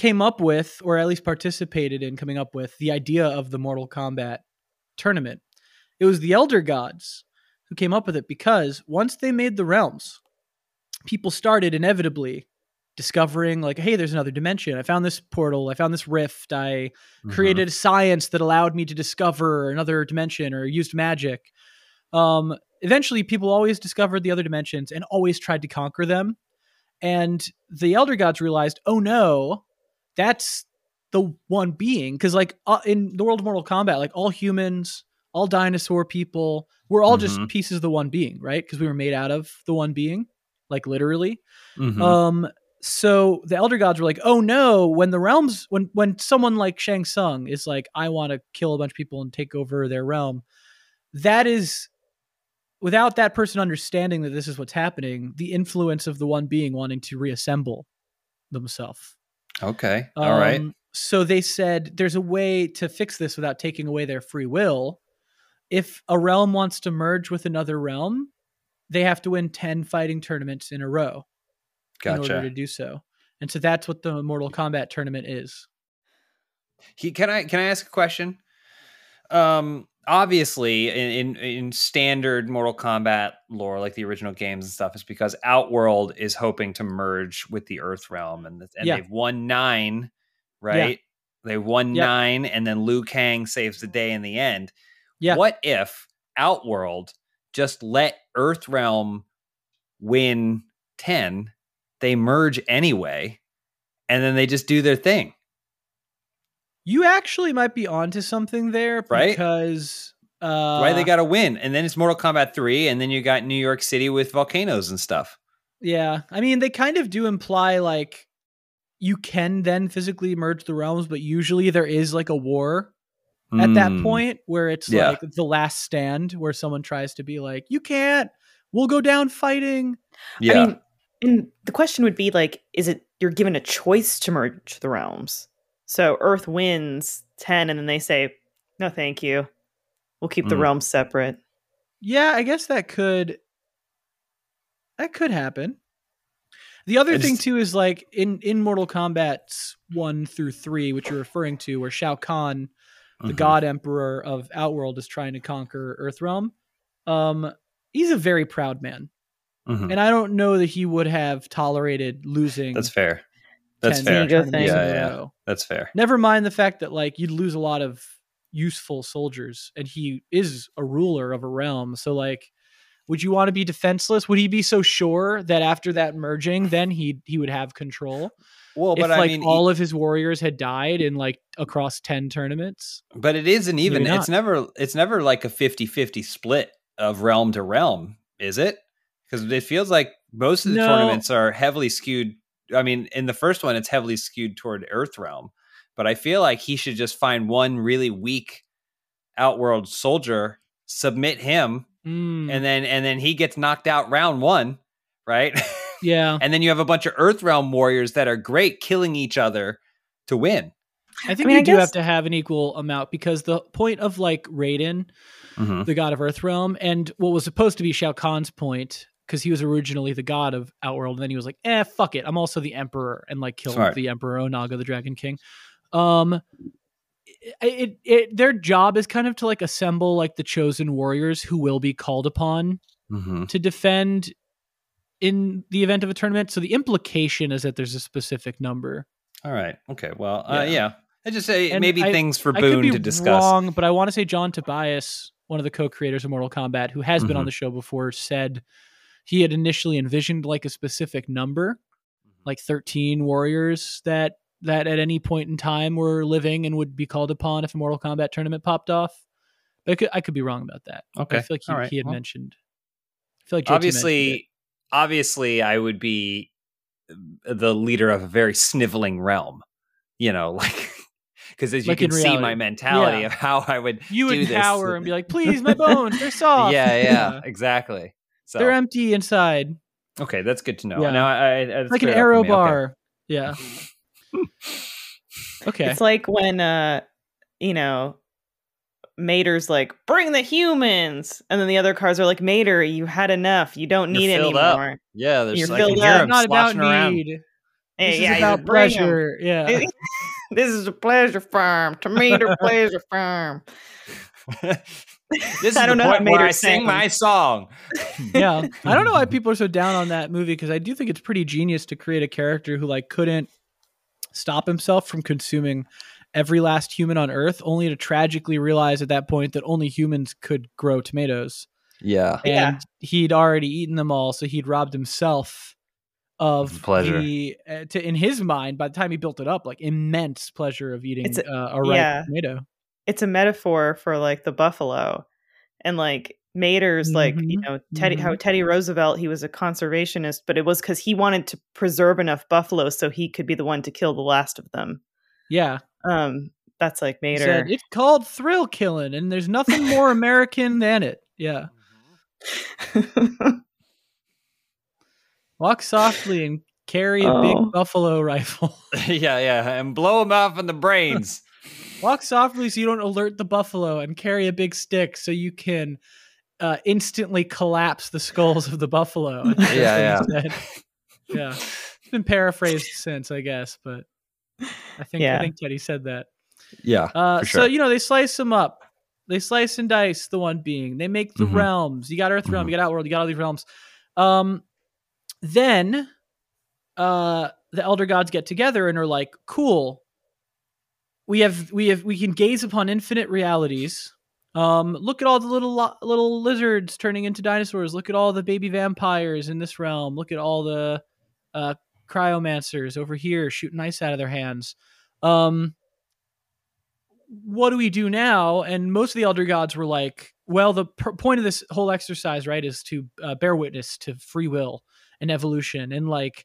came up with, or at least participated in coming up with, the idea of the Mortal Kombat tournament. It was the Elder Gods who came up with it because once they made the realms, people started inevitably discovering like hey there's another dimension. I found this portal. I found this rift. I mm-hmm. created a science that allowed me to discover another dimension or used magic. Um eventually people always discovered the other dimensions and always tried to conquer them. And the elder gods realized oh no that's the one being because like uh, in the world of mortal kombat like all humans all dinosaur people. We're all mm-hmm. just pieces of the one being, right? Because we were made out of the one being, like literally. Mm-hmm. Um, so the elder gods were like, "Oh no!" When the realms, when when someone like Shang Tsung is like, "I want to kill a bunch of people and take over their realm," that is without that person understanding that this is what's happening. The influence of the one being wanting to reassemble themselves. Okay, all um, right. So they said there's a way to fix this without taking away their free will if a realm wants to merge with another realm, they have to win 10 fighting tournaments in a row gotcha. in order to do so. And so that's what the Mortal Kombat tournament is. He, can I can I ask a question? Um obviously in, in, in standard Mortal Kombat lore, like the original games and stuff, is because Outworld is hoping to merge with the Earth realm, and and yeah. they've won nine, right? Yeah. They won yeah. nine, and then Liu Kang saves the day in the end. Yeah. What if Outworld just let Earth realm win 10, they merge anyway, and then they just do their thing? You actually might be onto something there right? because uh, why they got to win, and then it's Mortal Kombat three, and then you got New York City with volcanoes and stuff. Yeah, I mean they kind of do imply like you can then physically merge the realms, but usually there is like a war at mm. that point where it's yeah. like the last stand where someone tries to be like, you can't, we'll go down fighting. Yeah. I mean, and the question would be like, is it you're given a choice to merge the realms? So Earth wins 10 and then they say, no, thank you. We'll keep the mm. realms separate. Yeah, I guess that could that could happen. The other thing too is like in in Mortal Kombat 1 through 3, which you're referring to, where Shao Kahn the mm-hmm. god emperor of Outworld is trying to conquer Earthrealm. Um, he's a very proud man, mm-hmm. and I don't know that he would have tolerated losing. That's fair. That's fair. Yeah, yeah. That's fair. Never mind the fact that like you'd lose a lot of useful soldiers, and he is a ruler of a realm. So like, would you want to be defenseless? Would he be so sure that after that merging, then he he would have control? Well, but if, I like mean, all of his warriors had died in like across 10 tournaments. But it isn't even it's never it's never like a 50-50 split of realm to realm, is it? Because it feels like most of the no. tournaments are heavily skewed. I mean, in the first one, it's heavily skewed toward Earth realm, but I feel like he should just find one really weak Outworld soldier, submit him, mm. and then and then he gets knocked out round one, right? Yeah. and then you have a bunch of Earth Realm warriors that are great killing each other to win. I think I mean, you I do guess... have to have an equal amount because the point of like Raiden, mm-hmm. the god of Earth Realm, and what was supposed to be Shao Kahn's point, because he was originally the god of Outworld, and then he was like, eh, fuck it. I'm also the Emperor and like killed Smart. the Emperor Onaga, the Dragon King. Um it, it, it their job is kind of to like assemble like the chosen warriors who will be called upon mm-hmm. to defend in the event of a tournament. So the implication is that there's a specific number. All right. Okay. Well, uh, yeah. yeah. I just say and maybe I, things for Boon to discuss. Wrong, but I want to say John Tobias, one of the co-creators of Mortal Kombat, who has mm-hmm. been on mm-hmm. the show before, said he had initially envisioned like a specific number, mm-hmm. like 13 warriors that that at any point in time were living and would be called upon if a Mortal Kombat tournament popped off. But I could, I could be wrong about that. Okay. I feel like he, right. he had well, mentioned. I feel like JT obviously obviously I would be uh, the leader of a very sniveling realm, you know, like because as you like can see my mentality yeah. of how I would you would cower and be like, please, my bones, they're soft. yeah, yeah, exactly. So they're empty inside. Okay, that's good to know. Yeah. Now, I, I like an arrow bar. Okay. Yeah. okay. It's like when uh, you know, Mater's like, bring the humans. And then the other cars are like, Mater, you had enough. You don't need any more. Yeah, there's You're like, filled up. not about around. need. Hey, this yeah, is about pleasure. Yeah. this is a pleasure farm. Tow Mater pleasure farm. This is I don't the know point where I sing my song. yeah, I don't know why people are so down on that movie because I do think it's pretty genius to create a character who like couldn't stop himself from consuming every last human on Earth, only to tragically realize at that point that only humans could grow tomatoes. Yeah. And yeah. he'd already eaten them all, so he'd robbed himself of pleasure. The, uh, to, in his mind, by the time he built it up, like immense pleasure of eating a, uh, a ripe yeah. tomato. It's a metaphor for like the buffalo. And like Mater's mm-hmm. like, you know, Teddy mm-hmm. how Teddy Roosevelt, he was a conservationist, but it was because he wanted to preserve enough buffalo so he could be the one to kill the last of them. Yeah. Um, that's like Mater. Said, it's called thrill killing, and there's nothing more American than it. Yeah. Walk softly and carry a oh. big buffalo rifle. yeah, yeah, and blow them off in the brains. Walk softly so you don't alert the buffalo, and carry a big stick so you can uh, instantly collapse the skulls of the buffalo. yeah, yeah, yeah. It's been paraphrased since, I guess, but I think yeah. I think Teddy said that. Yeah. Uh, sure. So you know they slice them up. They slice and dice. The one being they make the mm-hmm. realms. You got Earth realm. Mm-hmm. You got Outworld. You got all these realms. Um, then, uh, the elder gods get together and are like, "Cool. We have we have we can gaze upon infinite realities. Um, look at all the little little lizards turning into dinosaurs. Look at all the baby vampires in this realm. Look at all the uh, cryomancers over here shooting ice out of their hands. Um, what do we do now? And most of the elder gods were like, well, the pr- point of this whole exercise, right, is to uh, bear witness to free will and evolution. And like,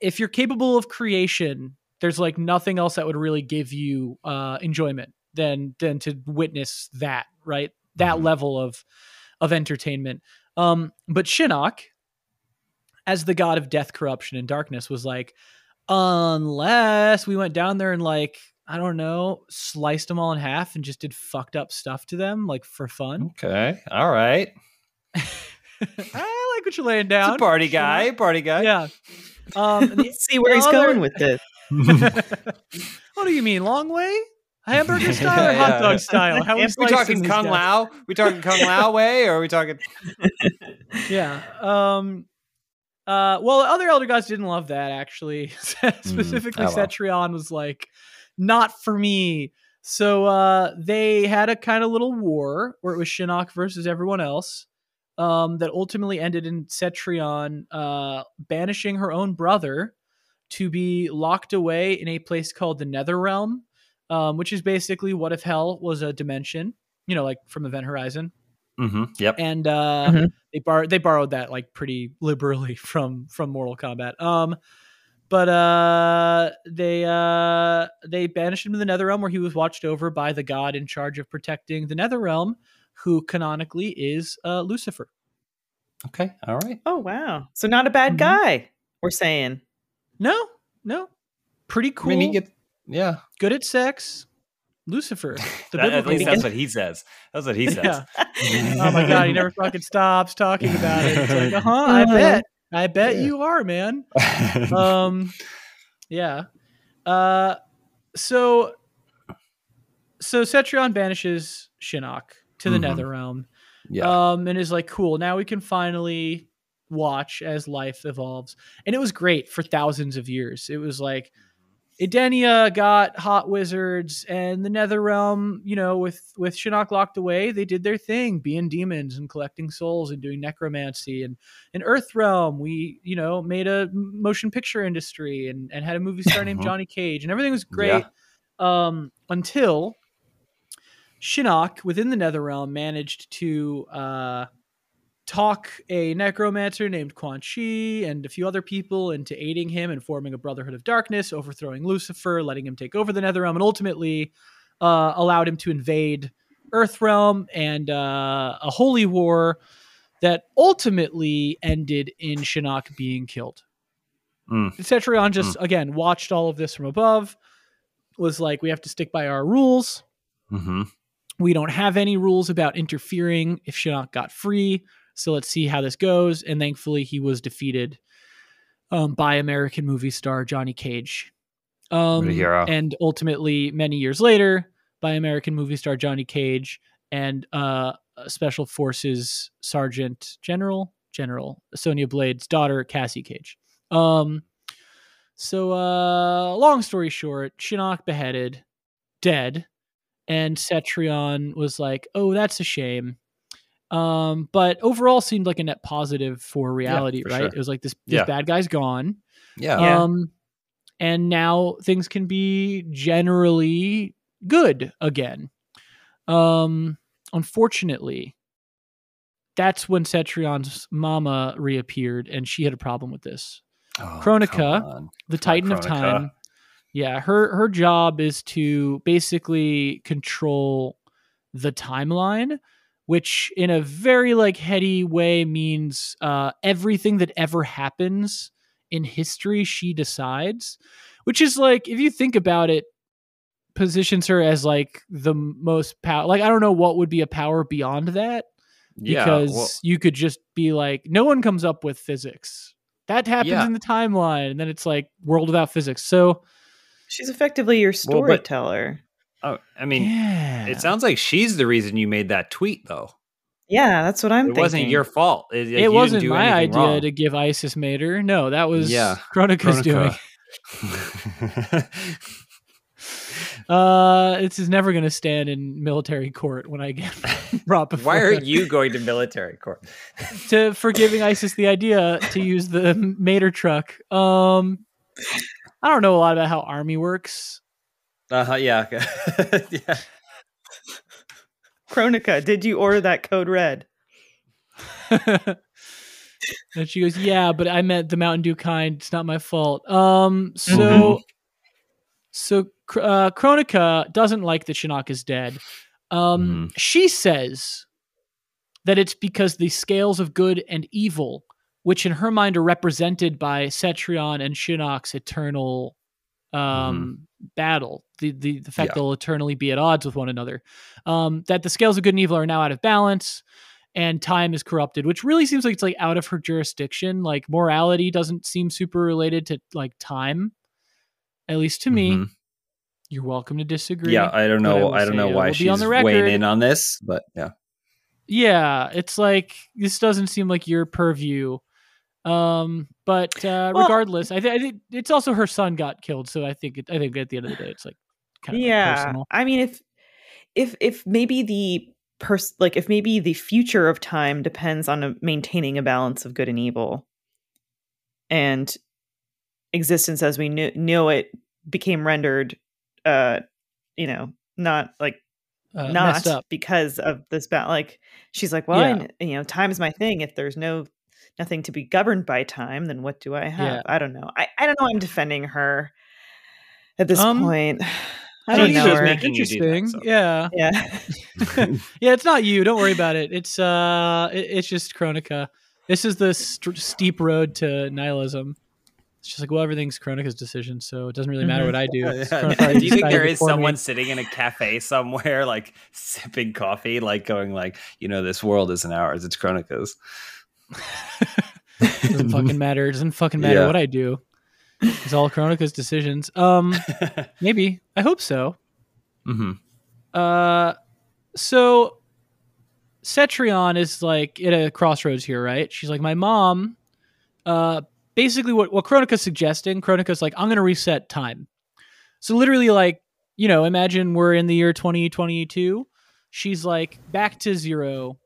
if you're capable of creation, there's like nothing else that would really give you uh, enjoyment than than to witness that, right? That mm-hmm. level of of entertainment. Um, but Shinnok, as the god of death, corruption, and darkness, was like, unless we went down there and like I don't know, sliced them all in half and just did fucked up stuff to them, like for fun. Okay, all right. I like what you're laying down. It's a party guy, party guy. Yeah. Um, Let's see where he's other... going with this. what do you mean, long way? Hamburger style or hot dog style? How are we, we talking Kung Lao? We talking Kung Lao way, or are we talking? yeah. Um, Uh, well, other elder gods didn't love that actually. Specifically, mm, oh, well. Cetrion was like, "Not for me." So uh, they had a kind of little war where it was Shinnok versus everyone else. Um, that ultimately ended in Cetrion uh, banishing her own brother to be locked away in a place called the Nether Realm, um, which is basically what if Hell was a dimension, you know, like from Event Horizon. Mm-hmm. Yep. And uh, mm-hmm. they borrowed they borrowed that like pretty liberally from from Mortal Kombat. Um, but uh, they uh, they banished him to the Nether Realm, where he was watched over by the god in charge of protecting the Nether Realm, who canonically is uh, Lucifer. Okay. All right. Oh wow! So not a bad mm-hmm. guy. We're saying. No, no, pretty cool. I mean, get, yeah, good at sex. Lucifer. The that, at least that's what he says. That's what he says. Yeah. oh my god, he never fucking stops talking about it. It's like, uh huh, I uh-huh. bet. I bet yeah. you are, man. um yeah. Uh so so Cetrion banishes Shinnok to the mm-hmm. Nether Realm. Yeah. Um and is like, cool, now we can finally watch as life evolves. And it was great for thousands of years. It was like Edenia got hot wizards, and the Netherrealm, you know, with with Shinnok locked away, they did their thing, being demons and collecting souls and doing necromancy. And in Earthrealm, we, you know, made a motion picture industry and and had a movie star named uh-huh. Johnny Cage, and everything was great yeah. um, until Shinnok within the Netherrealm managed to. Uh, talk a necromancer named Quan Chi and a few other people into aiding him and forming a Brotherhood of Darkness, overthrowing Lucifer, letting him take over the Netherrealm, and ultimately uh, allowed him to invade Earthrealm and uh, a holy war that ultimately ended in Shinnok being killed. Mm. Cetrion just, mm. again, watched all of this from above, was like, we have to stick by our rules. Mm-hmm. We don't have any rules about interfering if Shinnok got free so let's see how this goes. And thankfully, he was defeated um, by American movie star Johnny Cage. Um, and ultimately, many years later, by American movie star Johnny Cage and uh, Special Forces Sergeant General General Sonya Blade's daughter Cassie Cage. Um, so, uh, long story short, Shinnok beheaded, dead, and Cetrion was like, "Oh, that's a shame." Um, but overall seemed like a net positive for reality, yeah, for right? Sure. It was like this, this yeah. bad guy's gone. Yeah. Um, and now things can be generally good again. Um, unfortunately, that's when Cetrion's mama reappeared, and she had a problem with this. Oh, Kronika, the Titan Kronika. of Time, yeah, her her job is to basically control the timeline which in a very like heady way means uh, everything that ever happens in history she decides which is like if you think about it positions her as like the most power like i don't know what would be a power beyond that because yeah, well, you could just be like no one comes up with physics. That happens yeah. in the timeline and then it's like world without physics. So she's effectively your storyteller. well, Oh, I mean, yeah. it sounds like she's the reason you made that tweet, though. Yeah, that's what I'm. Thinking. It thinking. wasn't your fault. It, it wasn't my idea wrong. to give Isis Mater. No, that was yeah, Kronika's Kronika. doing. uh, this is never going to stand in military court when I get brought before. Why are you going to military court? to for giving Isis the idea to use the Mater truck. Um, I don't know a lot about how army works. Uh huh. Yeah. yeah. Kronika, did you order that code red? and she goes, "Yeah, but I meant the Mountain Dew kind. It's not my fault." Um. So, mm-hmm. so uh, Kronika doesn't like that Shinnok is dead. Um. Mm-hmm. She says that it's because the scales of good and evil, which in her mind are represented by Cetrion and Shinnok's eternal um, mm-hmm. Battle, the the, the fact yeah. they'll eternally be at odds with one another, um, that the scales of good and evil are now out of balance, and time is corrupted, which really seems like it's like out of her jurisdiction. Like morality doesn't seem super related to like time, at least to mm-hmm. me. You're welcome to disagree. Yeah, I don't know. I, I don't know why she's weighing in on this, but yeah. Yeah, it's like this doesn't seem like your purview Um, but uh, well, regardless, I, th- I think it's also her son got killed, so I think it, I think at the end of the day, it's like kind of yeah. Personal. I mean, if if if maybe the person like if maybe the future of time depends on a, maintaining a balance of good and evil, and existence as we knew, knew it became rendered, uh, you know, not like uh, not because of this bat like she's like well yeah. I, you know time is my thing if there's no nothing to be governed by time, then what do I have? Yeah. I don't know. I, I don't know. I'm defending her at this um, point. I don't know. Her. Interesting. That, so. Yeah. Yeah. yeah. It's not you. Don't worry about it. It's uh, it, it's just Kronika. This is the st- steep road to nihilism. It's just like, well, everything's Kronika's decision, so it doesn't really matter what I do. Yeah. do you think there is someone me. sitting in a cafe somewhere, like sipping coffee, like going, like, you know, this world isn't ours; it's Kronika's doesn't fucking matter. It doesn't fucking matter yeah. what I do. It's all Kronika's decisions. Um, maybe. I hope so. Mm-hmm. Uh, so Cetrion is like at a crossroads here, right? She's like, my mom. Uh, basically, what what Kronika's suggesting, Kronika's like, I'm gonna reset time. So literally, like, you know, imagine we're in the year 2022. She's like back to zero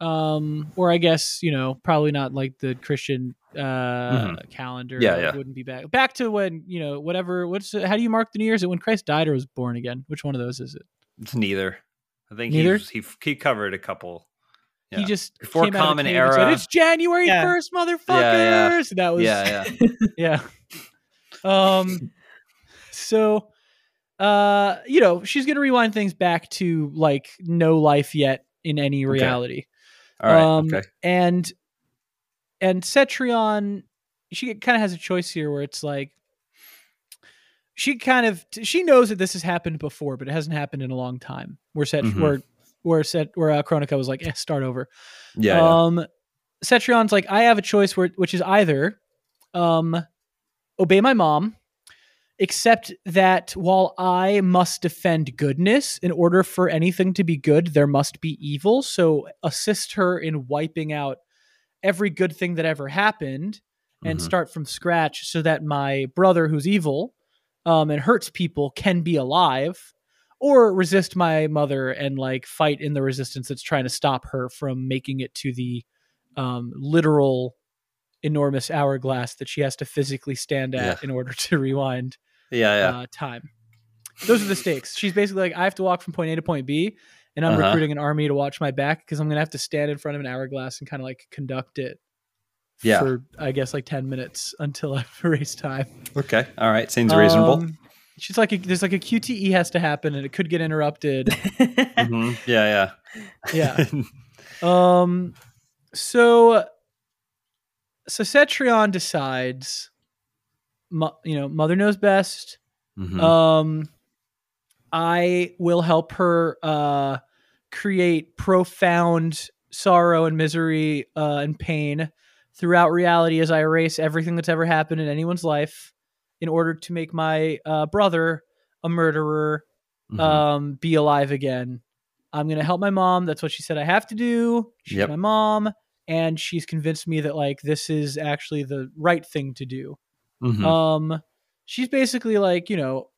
um or i guess you know probably not like the christian uh mm-hmm. calendar yeah, yeah. wouldn't be back. Back to when you know whatever what's how do you mark the new year is it when christ died or was born again? Which one of those is it? It's neither. I think neither? he he covered a couple. Yeah. he just before common era. said, it's january yeah. 1st motherfuckers yeah, yeah. that was yeah yeah. Yeah. Um so uh you know she's gonna rewind things back to like no life yet in any reality. okay. All right. Um, okay. And and Cetrion, she kind of has a choice here where it's like she kind of she knows that this has happened before, but it hasn't happened in a long time. Where Cet mm-hmm. where where set where uh, Kronika was like, eh, start over. Yeah. Um, yeah. Cetrion's like, I have a choice where which is either um obey my mom except that while I must defend goodness, in order for anything to be good, there must be evil. So assist her in wiping out every good thing that ever happened and mm-hmm. start from scratch so that my brother, who's evil um, and hurts people, can be alive. Or resist my mother and like fight in the resistance that's trying to stop her from making it to the um, literal enormous hourglass that she has to physically stand at yeah. in order to rewind yeah, yeah. Uh, time. Those are the stakes. She's basically like, I have to walk from point A to point B, and I'm uh-huh. recruiting an army to watch my back because I'm gonna have to stand in front of an hourglass and kind of like conduct it. Yeah. For I guess like ten minutes until I've race time. Okay. All right. Seems reasonable. Um, she's like, a, there's like a QTE has to happen, and it could get interrupted. mm-hmm. Yeah. Yeah. Yeah. um. So. So Cetrion decides mo- you know, mother knows best. Mm-hmm. Um, I will help her uh, create profound sorrow and misery uh, and pain throughout reality as I erase everything that's ever happened in anyone's life in order to make my uh, brother a murderer mm-hmm. um, be alive again. I'm gonna help my mom. That's what she said I have to do. She's yep. my mom, and she's convinced me that like this is actually the right thing to do. Mm-hmm. Um, she's basically like, you know,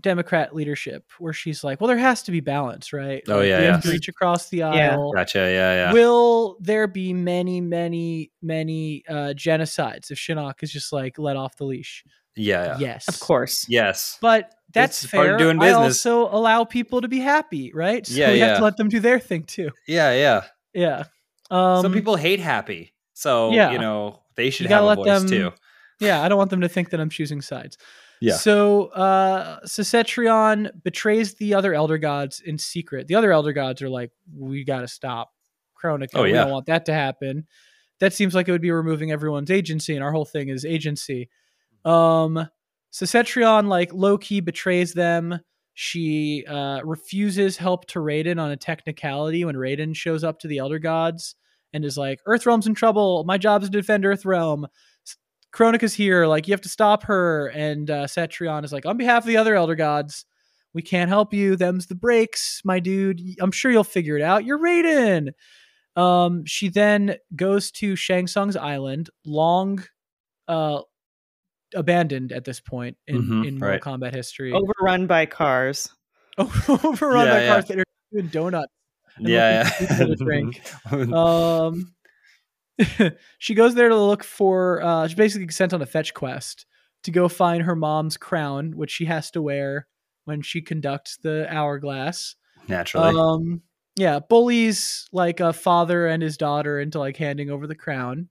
Democrat leadership, where she's like, well, there has to be balance, right? Oh like, yeah, we have to reach across the aisle. Yeah. Gotcha. Yeah, yeah. Will there be many, many, many uh, genocides if Shinnok is just like let off the leash? Yeah, yeah. Yes. Of course. Yes. But that's it's fair. doing business. I also allow people to be happy, right? So yeah, we yeah. have to let them do their thing too. Yeah, yeah. Yeah. Um, Some people hate happy. So, yeah. you know, they should you have a voice them, too yeah, I don't want them to think that I'm choosing sides. Yeah. So uh betrays the other elder gods in secret. The other elder gods are like, we gotta stop Kronika. Oh, yeah. We don't want that to happen. That seems like it would be removing everyone's agency, and our whole thing is agency. Um like low key betrays them. She uh, refuses help to Raiden on a technicality when Raiden shows up to the Elder Gods and is like, Earthrealm's in trouble. My job is to defend Earthrealm. Kronika's here. Like, you have to stop her. And uh, Cetrion is like, on behalf of the other Elder Gods, we can't help you. Them's the breaks, my dude. I'm sure you'll figure it out. You're Raiden. Um, she then goes to Shang Tsung's island, long uh, abandoned at this point in, mm-hmm, in Mortal right. Kombat history. Overrun by cars. Overrun yeah, by yeah. cars that are doing donuts. Yeah. yeah. um, she goes there to look for, uh, she's basically sent on a fetch quest to go find her mom's crown, which she has to wear when she conducts the hourglass. Naturally. Um, yeah, bullies like a father and his daughter into like handing over the crown.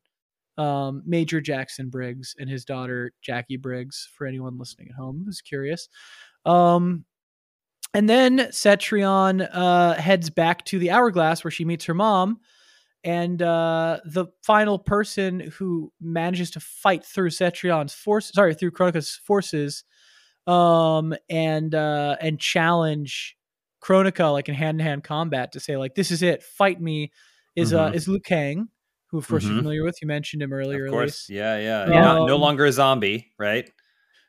Um, Major Jackson Briggs and his daughter Jackie Briggs, for anyone listening at home who's curious. Um, and then Cetrion uh, heads back to the hourglass where she meets her mom. And uh, the final person who manages to fight through Cetrion's force, sorry, through Kronika's forces, um, and uh, and challenge Kronika like in hand to hand combat to say like this is it, fight me, is uh, mm-hmm. uh is Liu Kang, who of course mm-hmm. you're familiar with. You mentioned him earlier. Of course, yeah, yeah. Um, no, no longer a zombie, right?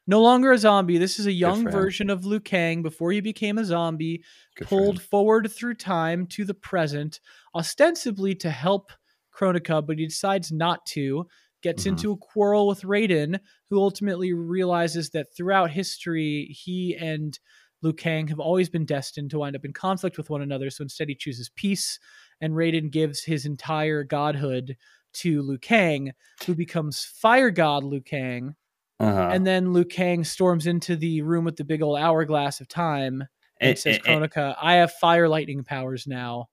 No longer a zombie. This is a young version of Liu Kang before he became a zombie, Good pulled forward through time to the present, ostensibly to help Kronika, but he decides not to. Gets mm-hmm. into a quarrel with Raiden, who ultimately realizes that throughout history, he and Liu Kang have always been destined to wind up in conflict with one another. So instead, he chooses peace, and Raiden gives his entire godhood to Liu Kang, who becomes Fire God Liu Kang uh-huh. And then Liu Kang storms into the room with the big old hourglass of time and, and says, Kronika, I have fire lightning powers now.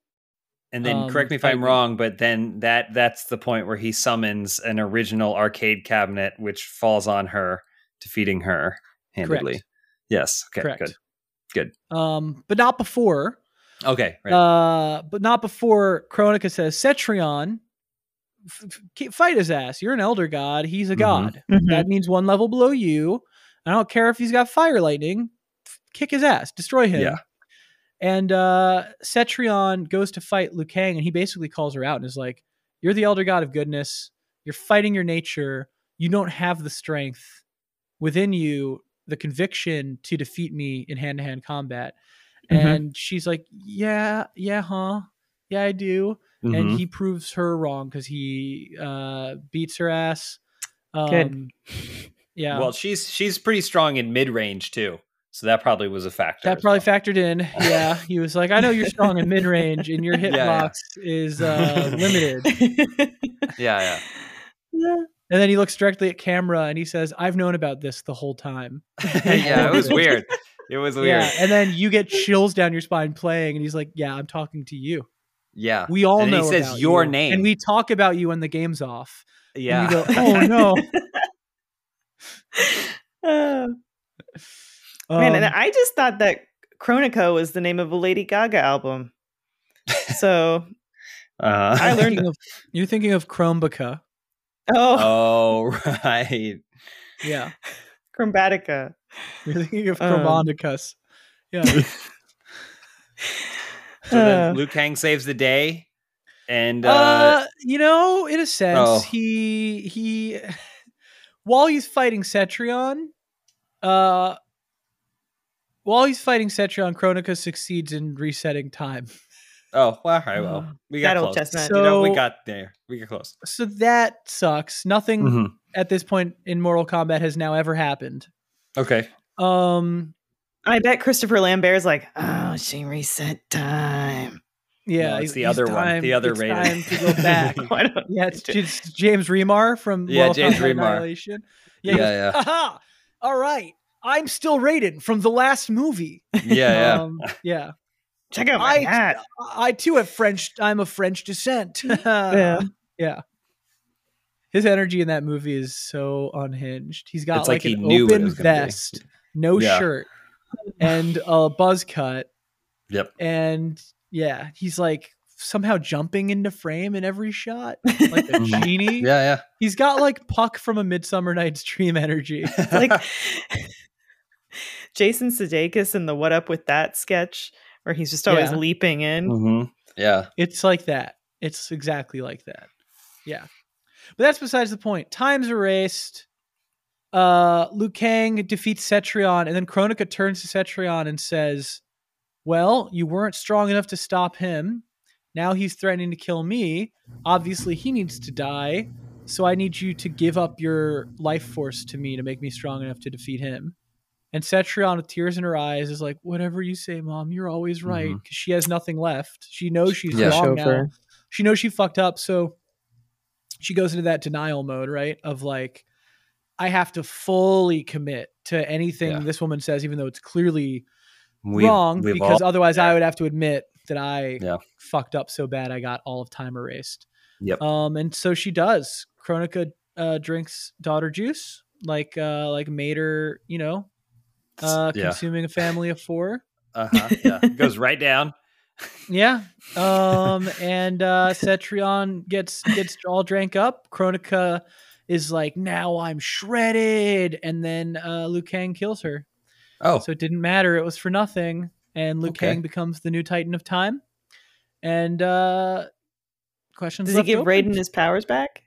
And then um, correct me if I'm wrong, but then that that's the point where he summons an original arcade cabinet which falls on her, defeating her handedly. Correct. Yes. Okay. Correct. Good. Good. Um, but not before. Okay. Right. Uh, but not before Kronika says Cetrion f- fight his ass. You're an elder god. He's a mm-hmm. god. Mm-hmm. That means one level below you. I don't care if he's got fire lightning. Kick his ass. Destroy him. Yeah. And uh, Cetrion goes to fight Liu Kang, and he basically calls her out and is like, "You're the elder god of goodness. You're fighting your nature. You don't have the strength within you, the conviction to defeat me in hand-to-hand combat." Mm-hmm. And she's like, "Yeah, yeah, huh? Yeah, I do." mm-hmm. and he proves her wrong because he uh, beats her ass. Um, Good. Yeah. Well, she's she's pretty strong in mid range too. So that probably was a factor. That probably well. factored in. Yeah. He was like, I know you're strong in mid range and your hitbox yeah, yeah. is uh, limited. yeah, yeah. Yeah. And then he looks directly at camera and he says, I've known about this the whole time. yeah, it was weird. It was weird. Yeah. And then you get chills down your spine playing, and he's like, Yeah, I'm talking to you. Yeah. We all and know. He says your you. name. And we talk about you when the game's off. Yeah. Go, oh no. Man, and um, I just thought that Kronika was the name of a Lady Gaga album. So uh, I learned. Of, you're thinking of Chrombica. Oh. Oh, right. Yeah. Chromatica. You're thinking of Chromaticus. Um, yeah. So then uh. Liu Kang saves the day, and uh, uh you know, in a sense, oh. he he while he's fighting Cetrion, uh, while he's fighting Cetrion, Kronika succeeds in resetting time. Oh, well, all right. Well, we got close. Chestnut. So, you know, we got there. We got close. So that sucks. Nothing mm-hmm. at this point in Mortal Kombat has now ever happened. Okay. Um, I bet Christopher Lambert's like, oh, she reset time. Yeah, no, it's the other time, one, the other rating. Time to go back. yeah, it's, it's, James Remar from yeah, James Remar. Yeah, yeah, yeah. Haha! All right, I'm still Raiden from the last movie. Yeah, um, yeah, yeah. Check out my I, hat. I too have French. I'm of French descent. yeah, yeah. His energy in that movie is so unhinged. He's got it's like, like an open vest, no yeah. shirt, and a buzz cut. Yep. And yeah, he's like somehow jumping into frame in every shot, like a mhm. genie. Yeah, yeah. He's got like Puck from a Midsummer Night's Dream energy. like Jason Sudeikis in the "What Up with That" sketch, where he's just always yeah. leaping in. Mm-hmm. Yeah, it's like that. It's exactly like that. Yeah, but that's besides the point. Time's erased uh, Liu Kang defeats Cetrion, and then Kronika turns to Cetrion and says, "Well, you weren't strong enough to stop him. Now he's threatening to kill me. Obviously, he needs to die. So I need you to give up your life force to me to make me strong enough to defeat him. And Cetrion, with tears in her eyes, is like, "Whatever you say, mom. You're always right." Because mm-hmm. she has nothing left. She knows she's yeah, wrong now. She knows she fucked up. So she goes into that denial mode, right? Of like, I have to fully commit to anything yeah. this woman says, even though it's clearly we've, wrong. We've because all, otherwise, yeah. I would have to admit that I yeah. fucked up so bad I got all of time erased. Yep. Um, and so she does. Kronika uh, drinks daughter juice, like uh, like Mater, you know, uh, yeah. consuming a family of four. Uh huh. Yeah, goes right down. yeah. Um, and uh, Cetrion gets gets all drank up. Kronika is like, now I'm shredded, and then uh, Liu Kang kills her. Oh, so it didn't matter; it was for nothing. And Liu okay. Kang becomes the new Titan of Time. And uh, questions. Does he give open? Raiden his powers back?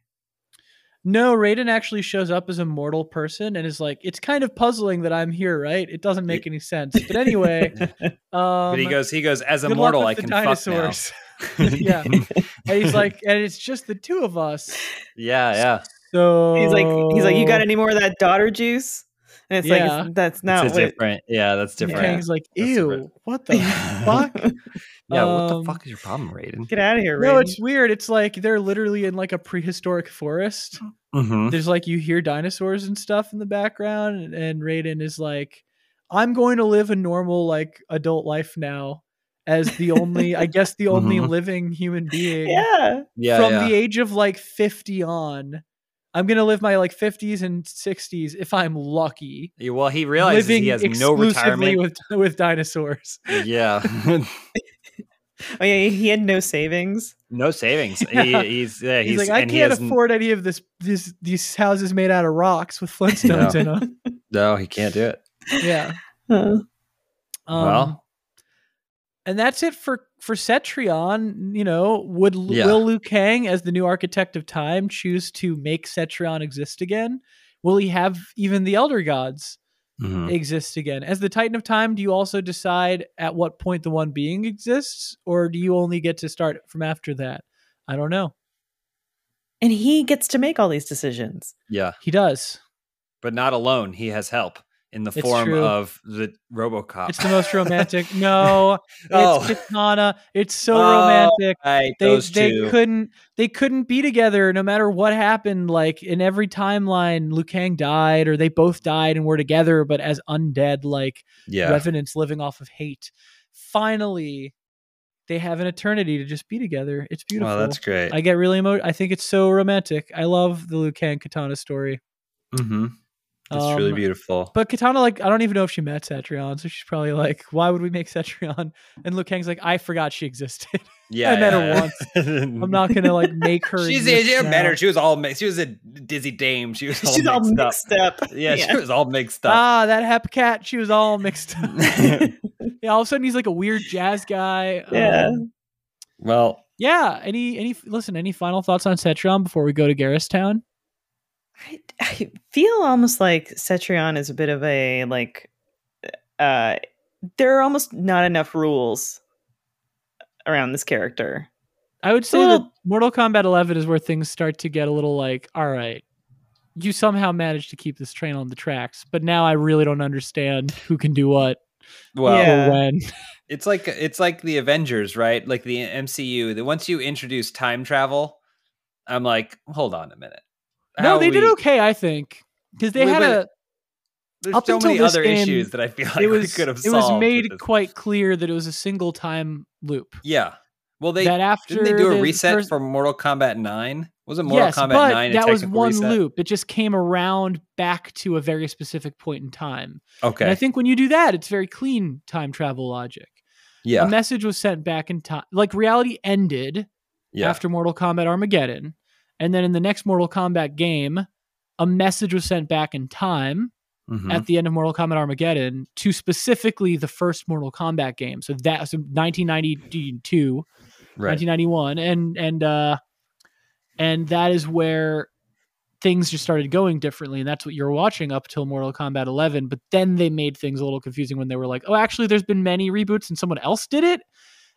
No, Raiden actually shows up as a mortal person and is like, "It's kind of puzzling that I'm here, right? It doesn't make any sense." But anyway, um, but he goes, he goes, as a mortal, I can dinosaurs. fuck now. yeah, and he's like, and it's just the two of us. Yeah, yeah. So he's like, he's like, you got any more of that daughter juice? And it's yeah. like that's not it's different. Yeah, that's different. Yeah. He's like, ew, what the fuck? Yeah, um, what the um, fuck is your problem, Raiden? Get out of here, Raiden. No, it's weird. It's like they're literally in like a prehistoric forest. Mm-hmm. There's like you hear dinosaurs and stuff in the background, and, and Raiden is like, "I'm going to live a normal like adult life now." As the only, I guess, the only mm-hmm. living human being. Yeah. Yeah. From yeah. the age of like 50 on, I'm gonna live my like 50s and 60s if I'm lucky. Yeah, well, he realizes he has no retirement with with dinosaurs. Yeah. Oh yeah, he had no savings. No savings. He, he's yeah, he's, he's, like I can't afford any of this. This these houses made out of rocks with Flintstones no. in them. No, he can't do it. Yeah. Huh. Um, well, and that's it for for Cetrion. You know, would yeah. will Liu Kang as the new architect of time choose to make Cetrion exist again? Will he have even the Elder Gods? mm-hmm. exists again. As the Titan of Time, do you also decide at what point the one being exists, or do you only get to start from after that? I don't know. And he gets to make all these decisions. Yeah. He does. But not alone. He has help in the it's form true. of the RoboCop. It's the most romantic. no, it's Kitana. It's so oh, romantic. Right, they they couldn't they couldn't be together no matter what happened. Like in every timeline, Liu Kang died or they both died and were together, but as undead, like yeah. revenants living off of hate. Finally, they have an eternity to just be together. It's beautiful. Oh, that's great. I get really emo- I think it's so romantic. I love the Liu Kang Kitana story. Mm-hmm. That's um, really beautiful. But Kitana, like, I don't even know if she met Cetrion, so she's probably like, "Why would we make Cetrion?" And Liu Kang's like, "I forgot she existed. Yeah, I met yeah. her once. I'm not gonna like make her. she's yeah, met her. She was all mixed. She was a dizzy dame. She was all she's mixed all mixed up. up. Yeah, yeah, she was all mixed up. Ah, that hep cat. She was all mixed up. yeah, all of a sudden he's like a weird jazz guy. Yeah. Um, well. Yeah. Any any listen? Any final thoughts on Cetrion before we go to Geras Town? I, I feel almost like Cetrion is a bit of a like uh there are almost not enough rules around this character. I would say well, that Mortal Kombat 11 is where things start to get a little like, all right, you somehow managed to keep this train on the tracks, but now I really don't understand who can do what. Well, yeah. when. It's like it's like the Avengers, right? Like the MCU. That once you introduce time travel, I'm like, hold on a minute no, they we, did okay, I think, because they had a. There's up so many other game, issues that I feel like it was, could have. Solved. It was made quite clear that it was a single time loop. Yeah. Well, they that after didn't they do a reset first, for Mortal Kombat Nine? Was it Mortal yes, Kombat but Nine? That was one reset? loop. It just came around back to a very specific point in time. Okay. And I think when you do that, it's very clean time travel logic. Yeah. A message was sent back in time. Like reality ended yeah. after Mortal Kombat Armageddon. And then in the next Mortal Kombat game, a message was sent back in time mm-hmm. at the end of Mortal Kombat Armageddon to specifically the first Mortal Kombat game. So that that's 1992, right. 1991, and and uh, and that is where things just started going differently, and that's what you're watching up till Mortal Kombat 11. But then they made things a little confusing when they were like, "Oh, actually, there's been many reboots, and someone else did it."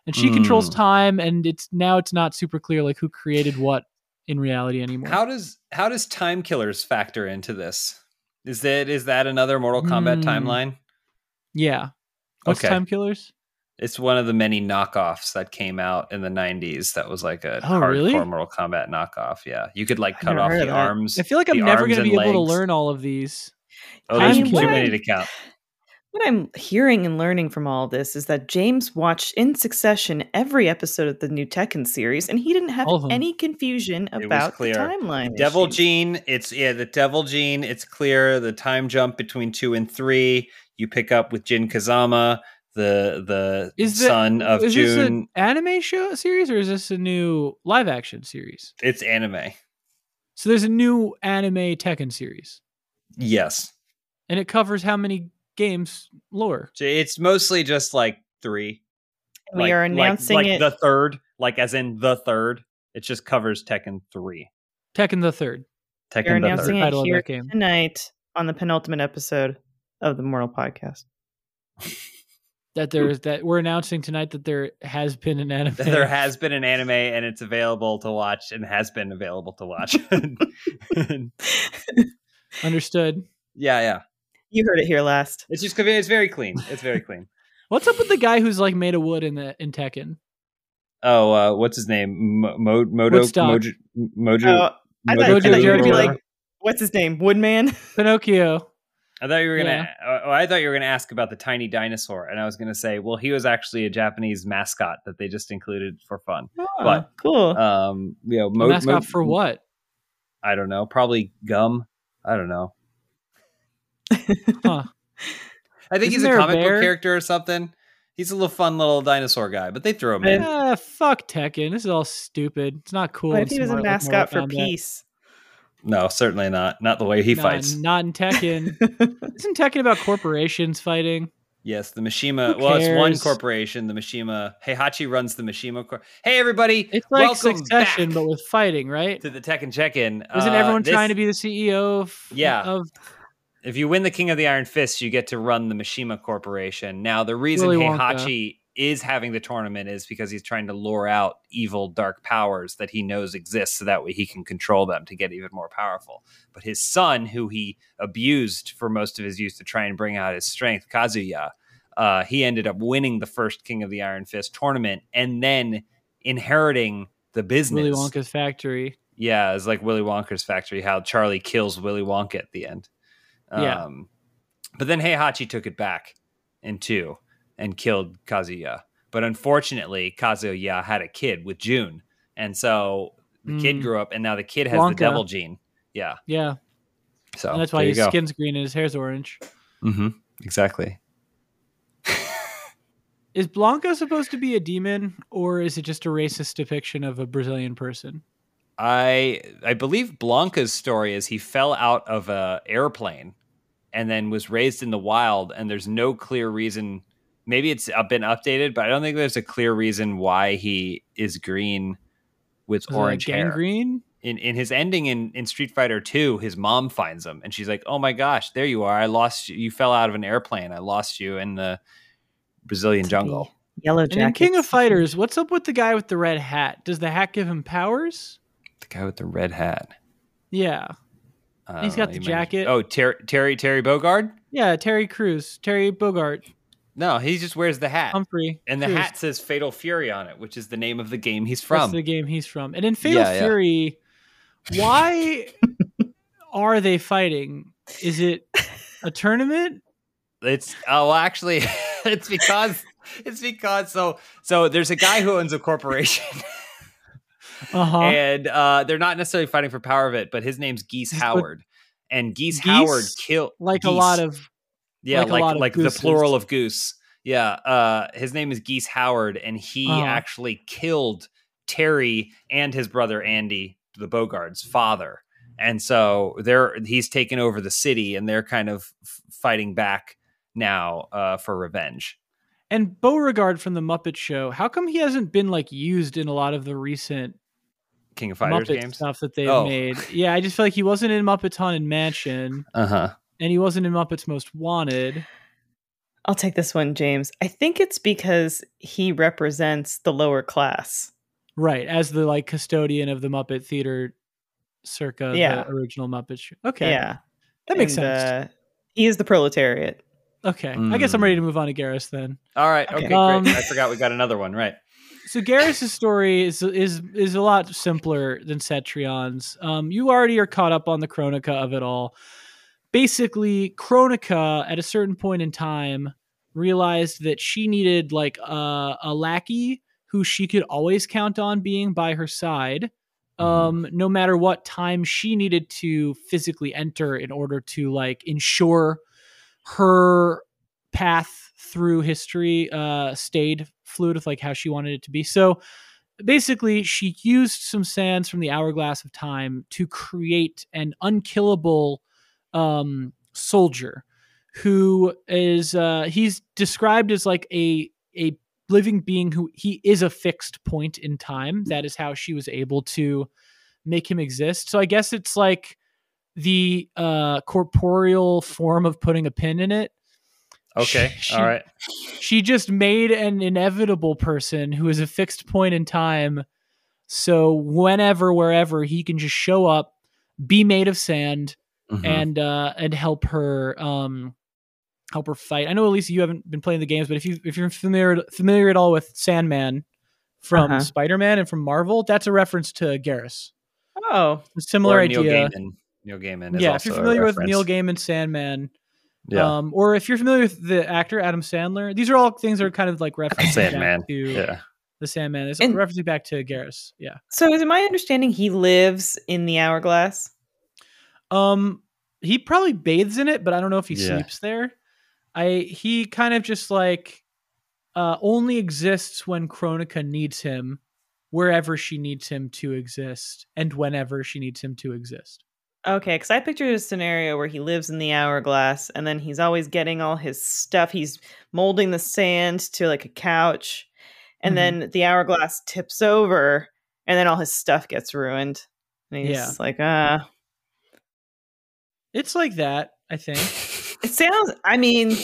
and she mm. controls time and it's now it's not super clear like who created what in reality anymore. How does how does time killers factor into this? Is that is that another mortal kombat mm. timeline? Yeah. What's okay. time killers? It's one of the many knockoffs that came out in the 90s that was like a oh, hardcore really? mortal kombat knockoff yeah. You could like cut off the arms i feel like i'm never going to be able to learn all of these. Oh there's too many to count what I'm hearing and learning from all this is that James watched in succession every episode of the new Tekken series, and he didn't have any confusion about the timeline. Devil issues. Gene, it's yeah, the Devil Gene, it's clear. The time jump between two and three, you pick up with Jin Kazama, the the is the, son of is June. This an anime show series or is this a new live action series? It's anime. So there's a new anime Tekken series. Yes. And it covers how many games lore. It's mostly just like three. We like, are announcing like, like it. the third, like as in the third. It just covers Tekken three. Tekken the third. Tekken You're announcing third. it here tonight on the penultimate episode of the Mortal Podcast. that there's that we're announcing tonight that there has been an anime. There has been an anime and it's available to watch and has been available to watch. Understood. Yeah, yeah. You heard it here last. It's just it's very clean. It's very clean. what's up with the guy who's like made of wood in the in Tekken? Oh, uh, what's his name? Mo- Mo- Mojo Mojo Mojo. Oh, I thought, Mojo I thought you were gonna be like, what's his name? Woodman. Pinocchio. I thought you were gonna. Yeah. Oh, I thought you were gonna ask about the tiny dinosaur, and I was gonna say, well, he was actually a Japanese mascot that they just included for fun. Oh, but cool. Um, you know, mo- mascot mo- for what? I don't know. Probably gum. I don't know huh. I think Isn't he's a comic a book character or something. He's a little fun little dinosaur guy, but they throw him in. Uh, fuck Tekken. This is all stupid. It's not cool. What if he was a mascot for peace? No, certainly not. Not the way he fights. Not in Tekken. Isn't Tekken about corporations fighting? Yes, the Mishima. Well, it's one corporation. The Mishima. Heihachi runs the Mishima. Cor- hey, everybody! It's like Succession, but with fighting, right? To the Tekken check-in. Isn't uh, everyone this... trying to be the CEO of? Yeah. Of if you win the King of the Iron Fist, you get to run the Mishima Corporation. Now, the reason Willy Heihachi is having the tournament is because he's trying to lure out evil, dark powers that he knows exist, so that way he can control them to get even more powerful. But his son, who he abused for most of his youth to try and bring out his strength, Kazuya, uh, he ended up winning the first King of the Iron Fist tournament and then inheriting the business. Willy Wonka's factory. Yeah, it's like Willy Wonka's factory. How Charlie kills Willy Wonka at the end. Yeah. Um, but then Heihachi took it back in two and killed Kazuya. But unfortunately, Kazuya had a kid with June. And so the mm. kid grew up, and now the kid has the devil gene. Yeah. Yeah. So and that's why his skin's green and his hair's orange. Mm-hmm. Exactly. is Blanca supposed to be a demon, or is it just a racist depiction of a Brazilian person? I I believe Blanca's story is he fell out of a airplane and then was raised in the wild and there's no clear reason. Maybe it's uh, been updated but i don't think there's a clear reason why he is green with is orange hair. Green? In, in his ending in, in street fighter 2 his mom finds him and she's like oh my gosh there you are. I lost you you fell out of an airplane. I lost you in the brazilian jungle. yellow jacket in king of fighters what's up with the guy with the red hat? Does the hat give him powers? The guy with the red hat. Yeah uh, He's got the jacket. Oh, Ter- Terry Terry Bogard. Yeah, Terry Crews, Terry Bogard. No, he just wears the hat. Humphrey. And the Crews. hat says Fatal Fury on it, which is the name of the game he's from. That's the game he's from. And in Fatal yeah, Fury, yeah. why are they fighting? Is it a tournament? It's oh, actually, it's because it's because so so there's a guy who owns a corporation. uh-huh. and uh, they're not necessarily fighting for power of it, but his name's Geese Howard, and Geese, Geese Howard killed like Geese. a lot of yeah, like like, like the plural of goose. Yeah, uh, his name is Geese Howard, and he uh-huh. actually killed Terry and his brother Andy, the Bogard's father. And so they're he's taken over the city, and they're kind of fighting back now uh, for revenge. And Beauregard from the Muppet Show, how come he hasn't been like used in a lot of the recent King of Fighters Muppet games stuff that they've oh. made. Yeah, I just feel like he wasn't in Muppets Haunted Mansion. Uh huh. And he wasn't in Muppets Most Wanted. I'll take this one, James. I think it's because he represents the lower class. Right, as the like custodian of the Muppet Theater circa yeah. the original Muppet show. Okay. Yeah. That makes and, sense. Uh, he is the proletariat. Okay. Mm. I guess I'm ready to move on to Geras then. All right. Okay, um, great. I forgot we got another one, right. So Geras's story is is is a lot simpler than Cetrion's. Um, you already are caught up on the Kronika of it all. Basically, Kronika at a certain point in time realized that she needed like a, a lackey who she could always count on being by her side mm-hmm. um, no matter what time she needed to physically enter in order to like ensure her path through history uh, stayed fluid with like how she wanted it to be. So basically, she used some sands from the hourglass of time to create an unkillable um, soldier who is uh, he's described as like a a living being who he is a fixed point in time. That is how she was able to make him exist. So I guess it's like the uh, corporeal form of putting a pin in it. Okay. She, All right. She just made an inevitable person who is a fixed point in time. So whenever, wherever he can just show up, be made of sand, mm-hmm. and uh, and help her um, help her fight. I know, Elyse, you haven't been playing the games, but if you if you're familiar familiar at all with Sandman from uh-huh. Spider Man and from Marvel, that's a reference to Geras. Oh, a similar or idea. Neil Gaiman. Neil Gaiman. yeah, if you're familiar with Neil Gaiman Sandman, yeah. Um, or if you're familiar with the actor Adam Sandler, these are all things that are kind of like references Sandman. to yeah. the Sandman. It's and, referencing back to Geras. Yeah. So is it my understanding he lives in the hourglass? Um, he probably bathes in it, but I don't know if he yeah. sleeps there. I he kind of just like uh only exists when Kronika needs him, wherever she needs him to exist, and whenever she needs him to exist. Okay, because I pictured a scenario where he lives in the hourglass and then he's always getting all his stuff. He's molding the sand to like a couch, and mm-hmm. then the hourglass tips over, and then all his stuff gets ruined. And he's yeah. like, ah. Uh. It's like that, I think. it sounds, I mean,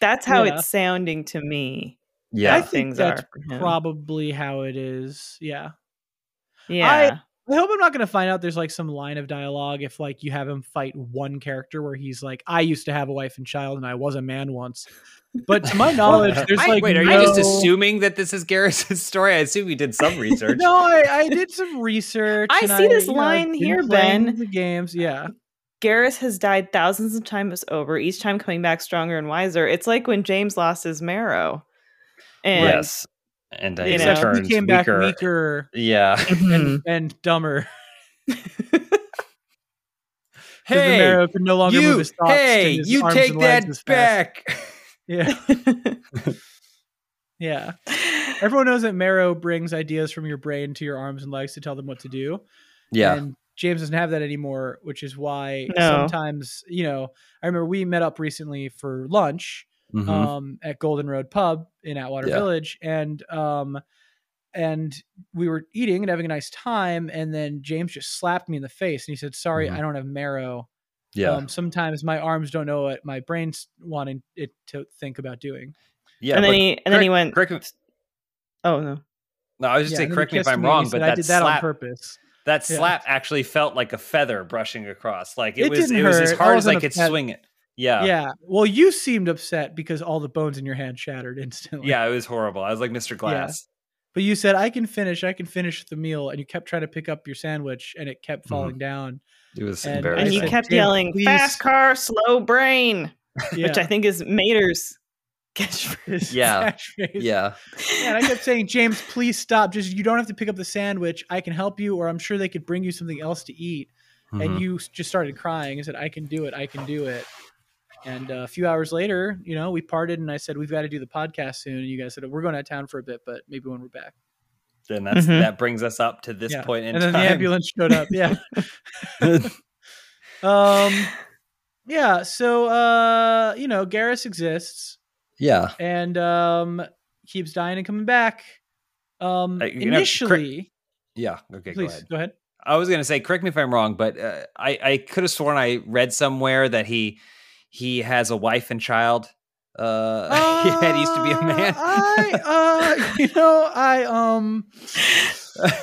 that's how yeah. it's sounding to me. Yeah, I think that's probably how it is. Yeah. Yeah. I, I hope I'm not going to find out there's like some line of dialogue if like you have him fight one character where he's like, I used to have a wife and child and I was a man once. But to my knowledge, uh, there's like. Wait, are no... you just assuming that this is Geras's story? I assume you did some research. no, I, I, did some research. I see this line know, here, Ben. The games, yeah. Geras has died thousands of times over, each time coming back stronger and wiser. It's like when James lost his marrow. And yes and uh, you know, he came back weaker. weaker yeah, and, mm-hmm. and dumber. hey, could no longer you, move his. Hey, you take that back. Yeah. yeah. Everyone knows that marrow brings ideas from your brain to your arms and legs to tell them what to do. Yeah. And James doesn't have that anymore, which is why no. sometimes, you know, I remember we met up recently for lunch mm-hmm. um, at Golden Road Pub in Atwater yeah. Village, and um, and we were eating and having a nice time, and then James just slapped me in the face, and he said, "Sorry, mm-hmm. I don't have marrow." Yeah. Um, sometimes my arms don't know what my brain's wanting it to think about doing. Yeah. And then he and correct, then he went. Correct, oh no. No, I was just yeah, saying. Correct me if I'm wrong, but I did that slap, on purpose. That slap yeah. actually felt like a feather brushing across. Like it, it was. It was as hard as I could swing it. Yeah. Yeah. Well, you seemed upset because all the bones in your hand shattered instantly. Yeah, it was horrible. I was like Mr. Glass. Yeah. But you said, I can finish, I can finish the meal. And you kept trying to pick up your sandwich and it kept mm-hmm. falling mm-hmm. down. It was and, embarrassing. And you kept yelling, please. fast car, slow brain, yeah. which I think is Mater's catchphrase. Yeah. Catchphrase. Yeah. yeah. And I kept saying, James, please stop. Just, you don't have to pick up the sandwich. I can help you, or I'm sure they could bring you something else to eat. Mm-hmm. And you just started crying and said, I can do it. I can do it. And uh, a few hours later, you know, we parted, and I said we've got to do the podcast soon. And you guys said we're going out of town for a bit, but maybe when we're back. Then that's mm-hmm. that brings us up to this yeah. point in and then time. the ambulance showed up. Yeah. um. Yeah. So, uh, you know, Geras exists. Yeah. And um, keeps dying and coming back. Um, uh, initially. Know, cr- yeah. Okay. Please go ahead. Go ahead. I was going to say, correct me if I'm wrong, but uh, I I could have sworn I read somewhere that he he has a wife and child Uh, uh yeah, it used to be a man. I, uh, you know, I um,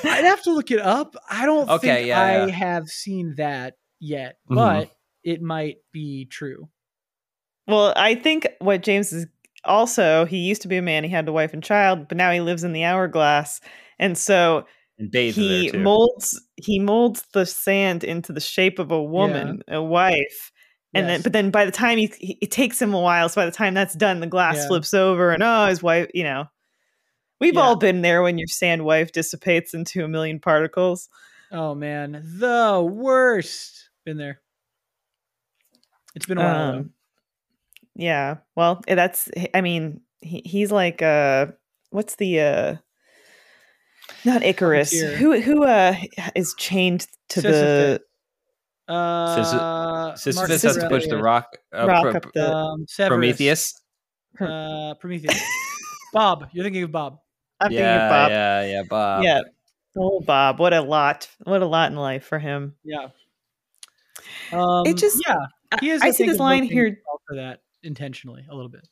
I'd have to look it up. I don't okay, think yeah, I yeah. have seen that yet, mm-hmm. but it might be true. Well, I think what James is also he used to be a man. He had a wife and child, but now he lives in the hourglass, and so and he molds he molds the sand into the shape of a woman, yeah. a wife. And yes. then, but then by the time he, he, it takes him a while. So by the time that's done, the glass yeah. flips over, and oh, his wife, you know, we've yeah. all been there when your sand wife dissipates into a million particles. Oh man, the worst. Been there. It's been a while. Um, yeah. Well, eh, that's. I mean, he, he's like uh, what's the uh, not Icarus? Who who uh is chained to Sisyphus. the uh Sisyphus has to push the rock, uh, rock pro, up the um, Prometheus. Uh, Prometheus. Bob, you're thinking of Bob. I'm yeah, thinking of Bob. Yeah, yeah, Bob. Yeah. Oh, Bob! What a lot! What a lot in life for him. Yeah. Um, it just yeah. He is. I, I see this line here for that intentionally a little bit.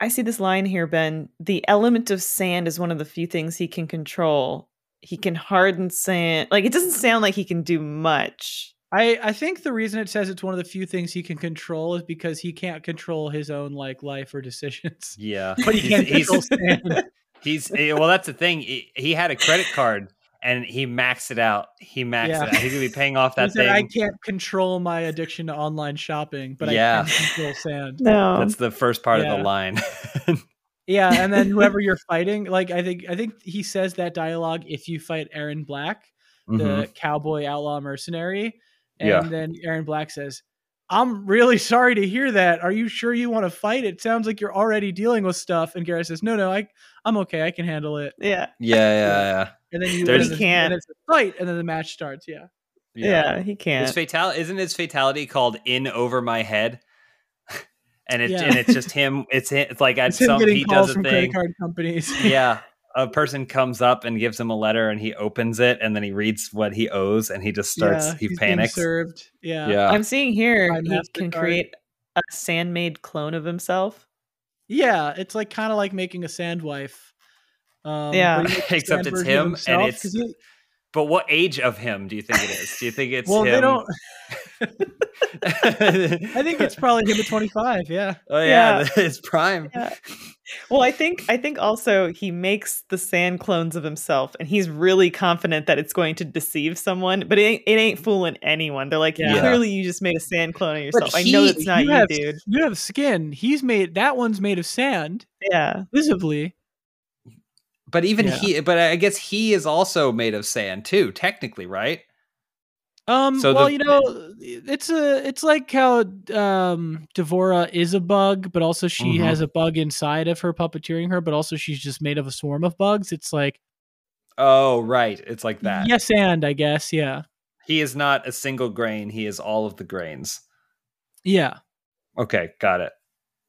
I see this line here, Ben. The element of sand is one of the few things he can control. He can harden sand. Like it doesn't sound like he can do much. I, I think the reason it says it's one of the few things he can control is because he can't control his own like life or decisions. Yeah, but he can't he's, control sand. He's eh, well. That's the thing. He, he had a credit card and he maxed it out. He maxed yeah. it out. He's gonna be paying off that thing. I can't control my addiction to online shopping, but yeah. I can control sand. No, that's the first part yeah. of the line. yeah, and then whoever you're fighting, like I think I think he says that dialogue if you fight Erron Black, the mm-hmm. cowboy outlaw mercenary, and yeah. then Erron Black says, I'm really sorry to hear that. Are you sure you want to fight? It sounds like you're already dealing with stuff. And Garrett says, No, no, I, I'm okay. I can handle it. Yeah. Yeah, yeah, yeah. And then you he can't. And it's a fight, and then the match starts. Yeah. Yeah, yeah he can't. His fatality isn't his fatality called "In Over My Head," and it's yeah. and it's just him. It's it's like at some he does a thing. Credit card companies. yeah, a person comes up and gives him a letter and he opens it and then he reads what he owes and he just starts yeah, he panics. served. Yeah. Yeah. I'm seeing here he can create a sand made clone of himself. Yeah it's like kind of like making a sand wife. Um, yeah. except it's him and it's he, but what age of him do you think it is do you think it's well him? they don't I think it's probably him at 25. Yeah. Oh yeah, yeah. it's prime. Yeah. Well, I think I think also he makes the sand clones of himself, and he's really confident that it's going to deceive someone, but it ain't, it ain't fooling anyone. They're like, yeah. clearly you just made a sand clone of yourself. He, I know it's not you, you have, dude. You have skin. He's made that one's made of sand. Yeah, visibly. But even yeah. he, but I guess he is also made of sand too, technically, right? Um, so well, the, you know, it's a it's like how um D'Vorah is a bug, but also she mm-hmm. has a bug inside of her puppeteering her, but also she's just made of a swarm of bugs. It's like Oh, right. It's like that. Yes, and I guess, yeah. He is not a single grain, he is all of the grains. Yeah. Okay, got it.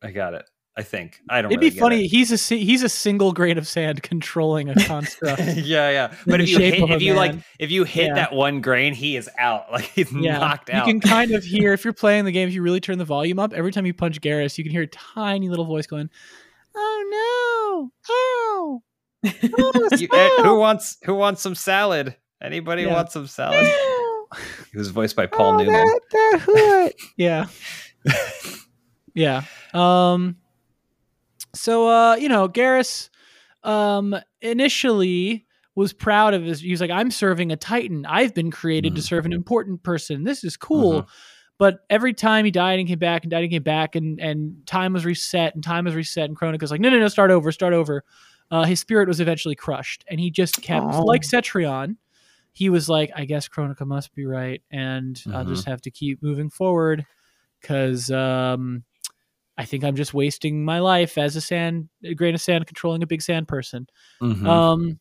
I got it. I think I don't. It'd really be funny. It. He's a he's a single grain of sand controlling a construct. yeah, yeah. But if you hit, if you man. like if you hit yeah. that one grain, he is out. Like he's yeah. knocked out. You can kind of hear if you're playing the game. If you really turn the volume up, every time you punch Geras, you can hear a tiny little voice going, "Oh no! Oh, oh you, eh, who wants who wants some salad? Anybody yeah. want some salad?" he was voiced by Paul oh, Newman. That, that yeah. yeah. Um so uh, you know, Geras um initially was proud of his he was like, I'm serving a Titan. I've been created mm-hmm. to serve an important person. This is cool. Mm-hmm. But every time he died and came back and died and came back and and time was reset and time was reset and Kronika's like, no, no, no, start over, start over. Uh, his spirit was eventually crushed and he just kept Aww. like Cetrion. He was like, I guess Kronika must be right, and mm-hmm. I'll just have to keep moving forward because um, I think I'm just wasting my life as a sand a grain of sand controlling a big sand person. Mm-hmm. Um,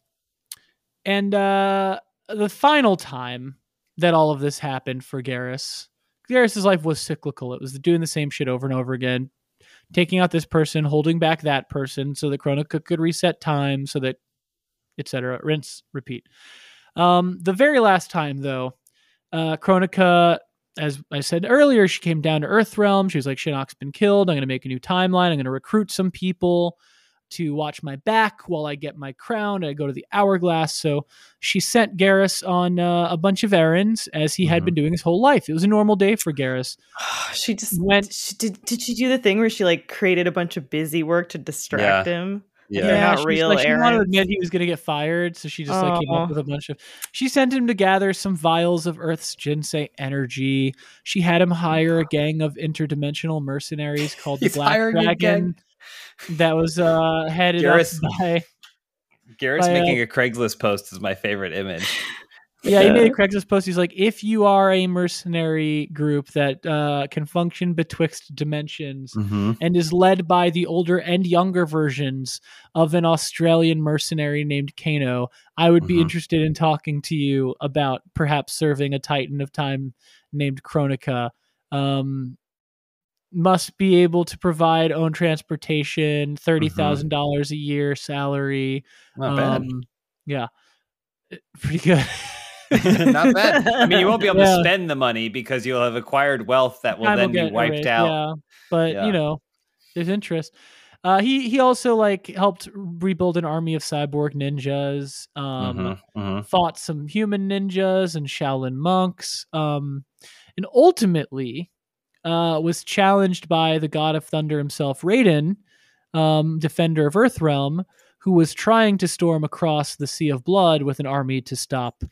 and uh, the final time that all of this happened for Geras, Geras's life was cyclical. It was doing the same shit over and over again, taking out this person, holding back that person, so that Kronika could reset time, so that etc. Rinse, repeat. Um, the very last time, though, uh, Kronika as I said earlier, she came down to Earthrealm. She was like, Shinnok's been killed. I'm going to make a new timeline. I'm going to recruit some people to watch my back while I get my crown. I go to the hourglass. So she sent Geras on uh, a bunch of errands as he mm-hmm. had been doing his whole life. It was a normal day for Geras. she just went. She, did did she do the thing where she like created a bunch of busy work to distract yeah. him? Yeah, yeah not real. Like, she wanted to admit he was going to get fired, so she just like came up with a bunch of. She sent him to gather some vials of Earth's Jinsei energy. She had him hire a gang of interdimensional mercenaries called the Black Dragon that was uh, headed Geras, up by. Geras by, uh, making a Craigslist post is my favorite image. Yeah, he made a Craigslist post. He's like, if you are a mercenary group that uh, can function betwixt dimensions mm-hmm. and is led by the older and younger versions of an Australian mercenary named Kano, I would mm-hmm. be interested in talking to you about perhaps serving a Titan of Time named Kronika. Um, must be able to provide own transportation, thirty thousand mm-hmm. dollars a year salary. Not um, bad. Yeah, pretty good. Not bad. I mean, you won't be able yeah. to spend the money because you'll have acquired wealth that will then be wiped out. Yeah, but yeah. you know, there's interest. Uh, he he also like helped rebuild an army of cyborg ninjas. Um, mm-hmm, mm-hmm. fought some human ninjas and Shaolin monks. Um, and ultimately, uh, was challenged by the god of thunder himself, Raiden, um, defender of Earthrealm, who was trying to storm across the Sea of Blood with an army to stop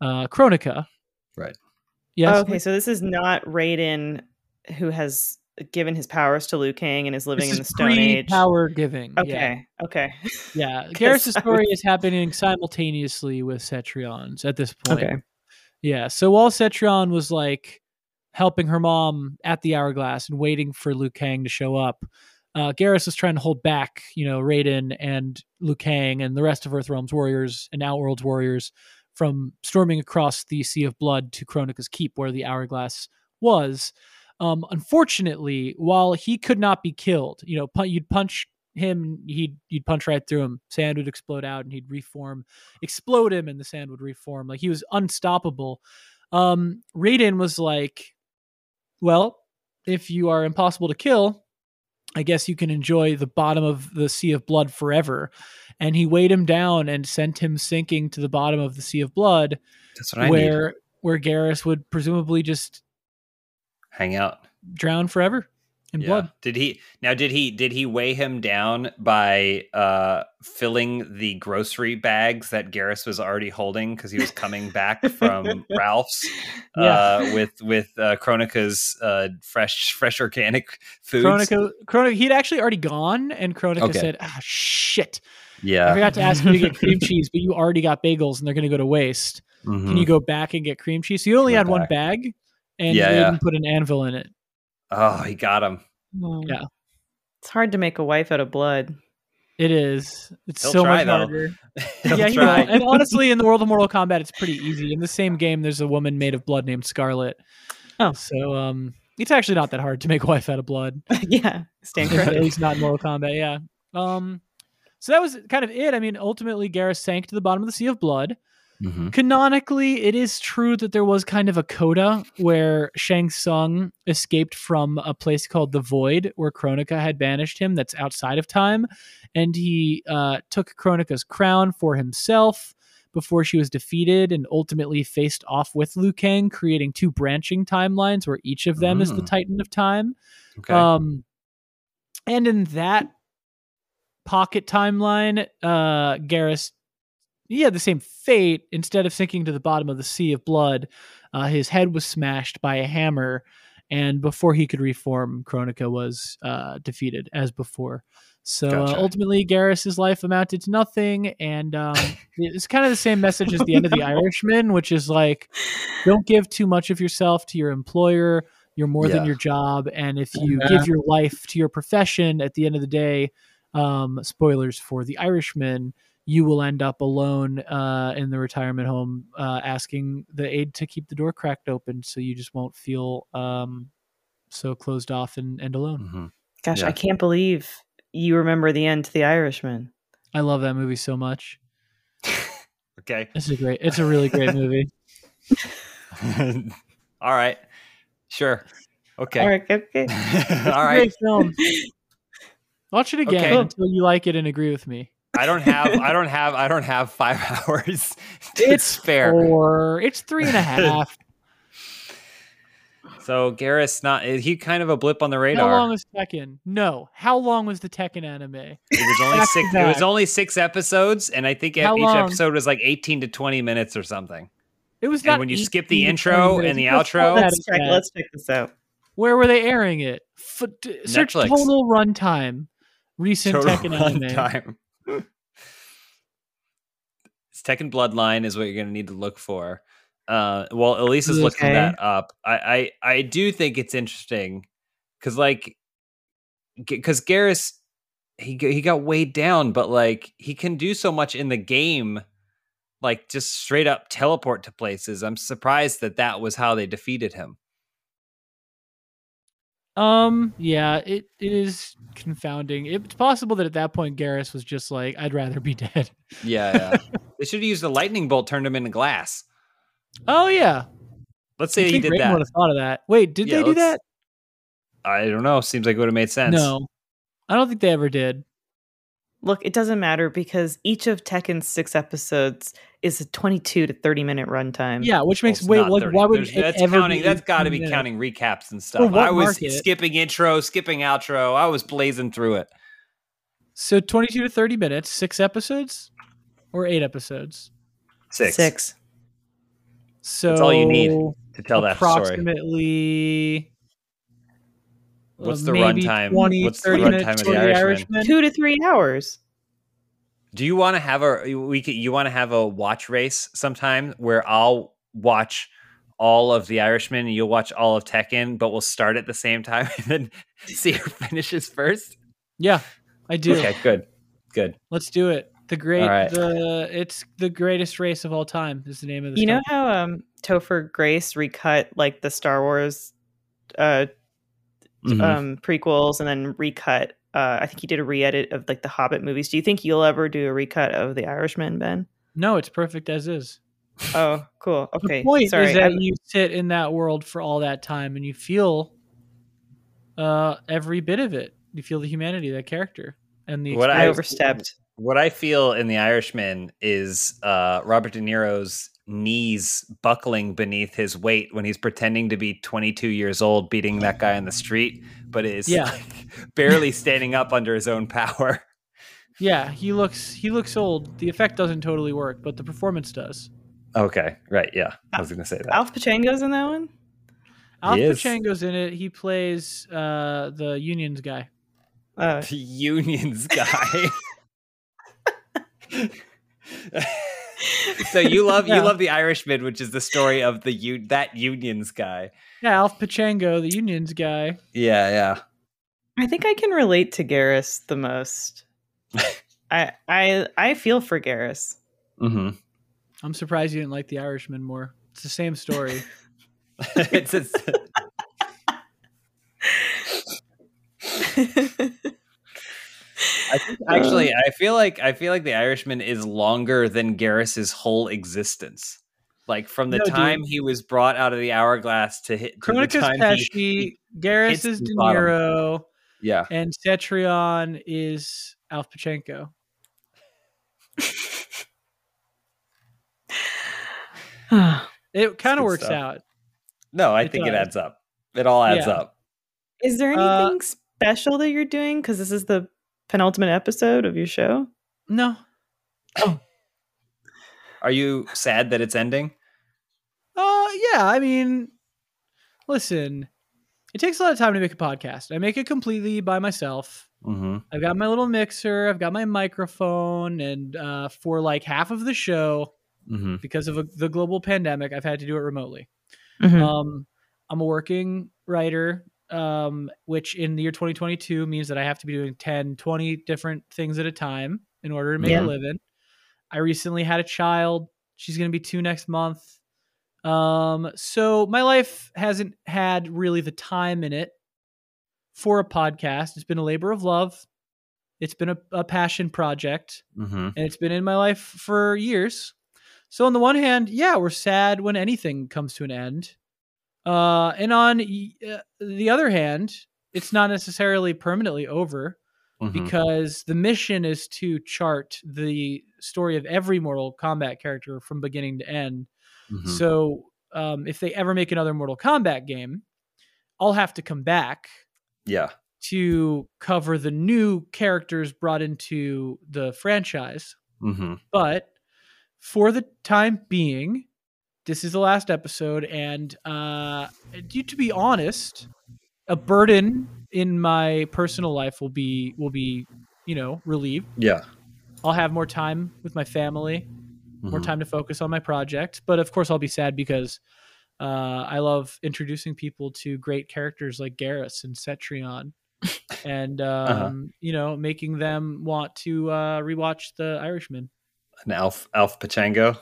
uh, Kronika. Right. Yes. okay, so this is not Raiden who has given his powers to Liu Kang and is living this in the Stone Age. Power giving. Okay. Yeah. Okay. Yeah. Geras' story is happening simultaneously with Cetrion's at this point. Okay. Yeah. So while Cetrion was like helping her mom at the hourglass and waiting for Liu Kang to show up. Uh, Geras is trying to hold back, you know, Raiden and Liu Kang and the rest of Earthrealm's warriors and Outworld's warriors from storming across the Sea of Blood to Kronika's Keep, where the hourglass was. Um, unfortunately, while he could not be killed, you know, you'd punch him, he'd you'd punch right through him. Sand would explode out, and he'd reform, explode him, and the sand would reform. Like he was unstoppable. Um, Raiden was like, well, if you are impossible to kill, I guess you can enjoy the bottom of the Sea of Blood forever. And he weighed him down and sent him sinking to the bottom of the Sea of Blood. That's what I where, need. Where Geras would presumably just hang out, drown forever in yeah. blood. Did he now? Did he did he weigh him down by uh, filling the grocery bags that Geras was already holding because he was coming back from Ralph's yeah. uh, with with uh, Kronika's uh, fresh fresh organic food. Kronika, Kronika, he'd actually already gone, and Kronika okay. said, "Ah, shit." Yeah, I forgot to ask you to get cream cheese, but you already got bagels, and they're going to go to waste. Mm-hmm. Can you go back and get cream cheese? So you only had back. one bag, and yeah, you yeah. didn't put an anvil in it. Oh, he got him. Yeah. It's hard to make a wife out of blood. It is. It's He'll so try, much though. harder. yeah, he will. And honestly, in the world of Mortal Kombat, it's pretty easy. In the same game, there's a woman made of blood named Skarlet. Oh, so um, it's actually not that hard to make a wife out of blood. yeah, stand corrected. At least not in Mortal Kombat. Yeah. Um, so that was kind of it. I mean, ultimately, Geras sank to the bottom of the Sea of Blood. Mm-hmm. Canonically, it is true that there was kind of a coda where Shang Tsung escaped from a place called the Void, where Kronika had banished him. That's outside of time, and he uh, took Kronika's crown for himself before she was defeated, and ultimately faced off with Liu Kang, creating two branching timelines where each of them mm. is the mm. Titan of Time. Okay. Um, and in that pocket timeline, uh, Geras he had the same fate. Instead of sinking to the bottom of the sea of blood, uh, his head was smashed by a hammer, and before he could reform, Kronika was uh, defeated as before. So uh, gotcha. uh, ultimately, Geras's life amounted to nothing, and um, it's kind of the same message as the end of the Irishman, which is like, don't give too much of yourself to your employer. You're more yeah. than your job, and if you yeah. give your life to your profession, at the end of the day, um, spoilers for the Irishman, you will end up alone uh, in the retirement home uh, asking the aide to keep the door cracked open so you just won't feel um, so closed off and, and alone. Mm-hmm. Gosh, yeah. I can't believe you remember the end to The Irishman. I love that movie so much. okay. It's a great, it's a really great movie. All right. Sure. Okay. All right. Okay. All right. film. Watch it again okay. until you like it and agree with me. I don't have. I don't have. I don't have five hours. it's fair. Four. It's three and a half. So Geras, not is he kind of a blip on the radar? How long was Tekken? No. How long was the Tekken anime? It was only six. It was only six episodes, and I think How each long? episode was like eighteen to twenty minutes or something. It was not. And when you skip the intro and the outro, let's check, let's check this out. Where were they airing it? F- search Netflix. total runtime. Recent total Tekken anime. Tekken Bloodline is what you're going to need to look for. Uh, well, Elyse is looking okay. that up. I, I I do think it's interesting because like because Geras he he got weighed down, but like he can do so much in the game, like just straight up teleport to places. I'm surprised that that was how they defeated him. Um, yeah, it, it is confounding. It's possible that at that point Geras was just like, I'd rather be dead. Yeah, yeah. they should have used a lightning bolt, turned him into glass. Oh yeah. Let's say he did Raiden that. Would have thought of that. Wait, did yeah, they do that? I don't know. Seems like it would have made sense. No, I don't think they ever did. Look, it doesn't matter because each of Tekken's six episodes is a 22 to 30 minute runtime. Yeah, which makes well, wait, like, why would that's counting? That's got to be minutes. counting recaps and stuff. I was market? skipping intro, skipping outro. I was blazing through it. So 22 to 30 minutes, six episodes, or eight episodes. Six. Six. So that's all you need to tell that story. Approximately. What's the runtime? What's the runtime of the Irishman? Irishman? Two to three hours. Do you want to have a we could, you want to have a watch race sometime where I'll watch all of the Irishman and you'll watch all of Tekken, but we'll start at the same time and then see who finishes first? Yeah, I do. Okay, good. Good. Let's do it. The great, right. the it's the greatest race of all time is the name of the. You know how um Topher Grace recut like the Star Wars, uh, mm-hmm. um prequels and then recut. Uh, I think he did a re-edit of like the Hobbit movies. Do you think you'll ever do a recut of the Irishman, Ben? No, it's perfect as is. Oh, cool. Okay. The point Sorry, is that I'm... you sit in that world for all that time and you feel uh every bit of it. You feel the humanity of that character and the what I overstepped what I feel in The Irishman is uh, Robert De Niro's knees buckling beneath his weight when he's pretending to be 22 years old, beating that guy on the street, but is yeah. like, barely standing up under his own power. Yeah, he looks he looks old. The effect doesn't totally work, but the performance does. Okay, right. Yeah, I was going to say that. Alf Pachenko's in that one. Alf Pachenko's in it. He plays uh, the unions guy. Uh, the unions guy. so you love yeah. you love the Irishman, which is the story of the u- that unions guy. Yeah, Alf Pachango, the unions guy. Yeah, yeah. I think I can relate to Geras the most. I I I feel for Geras. Mm-hmm. I'm surprised you didn't like the Irishman more. It's the same story. it's. it's I think actually, I feel like I feel like the Irishman is longer than Geras's whole existence. Like from the no, time dude. he was brought out of the hourglass to hit. Kronika's Pesci, Garrus is De Niro, bottom. yeah, and Cetrion is Alf Pachenko. it kind of works stuff. out. No, I it think does. it adds up. It all adds yeah. up. Is there uh, anything uh, special that you're doing? Because this is the penultimate episode of your show? No. Oh. Are you sad that it's ending? Uh yeah, I mean listen, it takes a lot of time to make a podcast. I make it completely by myself. Mm-hmm. I've got my little mixer, I've got my microphone, and uh, for like half of the show, mm-hmm. because of a, the global pandemic, I've had to do it remotely. Mm-hmm. Um, I'm a working writer um, which in the year 2022 means that I have to be doing 10, 20 different things at a time in order to make yeah. a living. I recently had a child. She's going to be two next month. Um, so my life hasn't had really the time in it for a podcast. It's been a labor of love. It's been a, a passion project, mm-hmm. and it's been in my life for years. So on the one hand, yeah, we're sad when anything comes to an end. Uh, and on uh, the other hand, it's not necessarily permanently over mm-hmm. because the mission is to chart the story of every Mortal Kombat character from beginning to end. Mm-hmm. So um, if they ever make another Mortal Kombat game, I'll have to come back. Yeah. To cover the new characters brought into the franchise. Mm-hmm. But for the time being, this is the last episode, and uh, to be honest, a burden in my personal life will be will be you know relieved. Yeah, I'll have more time with my family, mm-hmm. more time to focus on my project. But of course, I'll be sad because uh, I love introducing people to great characters like Geras and Cetrion, and uh-huh. um, uh-huh. you know, making them want to uh, rewatch The Irishman. And Alf Alf Pachango.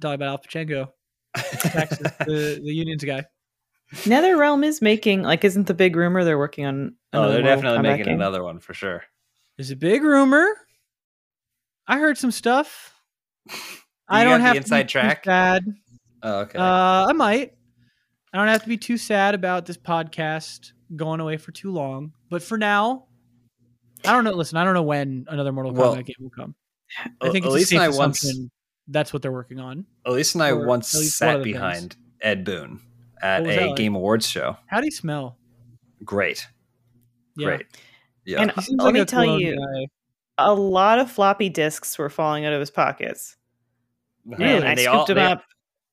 Talking about Alf Pachango, Texas, the the unions guy. NetherRealm is making like isn't the big rumor they're working on? Oh, they're definitely making game? another one for sure. Is a big rumor. I heard some stuff. I don't have inside track. Sad. Oh, okay. Uh, I might. I don't have to be too sad about this podcast going away for too long. But for now, I don't know. Listen, I don't know when another Mortal Kombat well, game will come. I think it's a safe once, that's what they're working on. Elyse and I once sat behind things. Ed Boon at a like? Game Awards show. How do you smell? Great. Yeah. Great. Yeah. And let like me tell you, guy. a lot of floppy disks were falling out of his pockets. Really? And I scooped all, them they, up.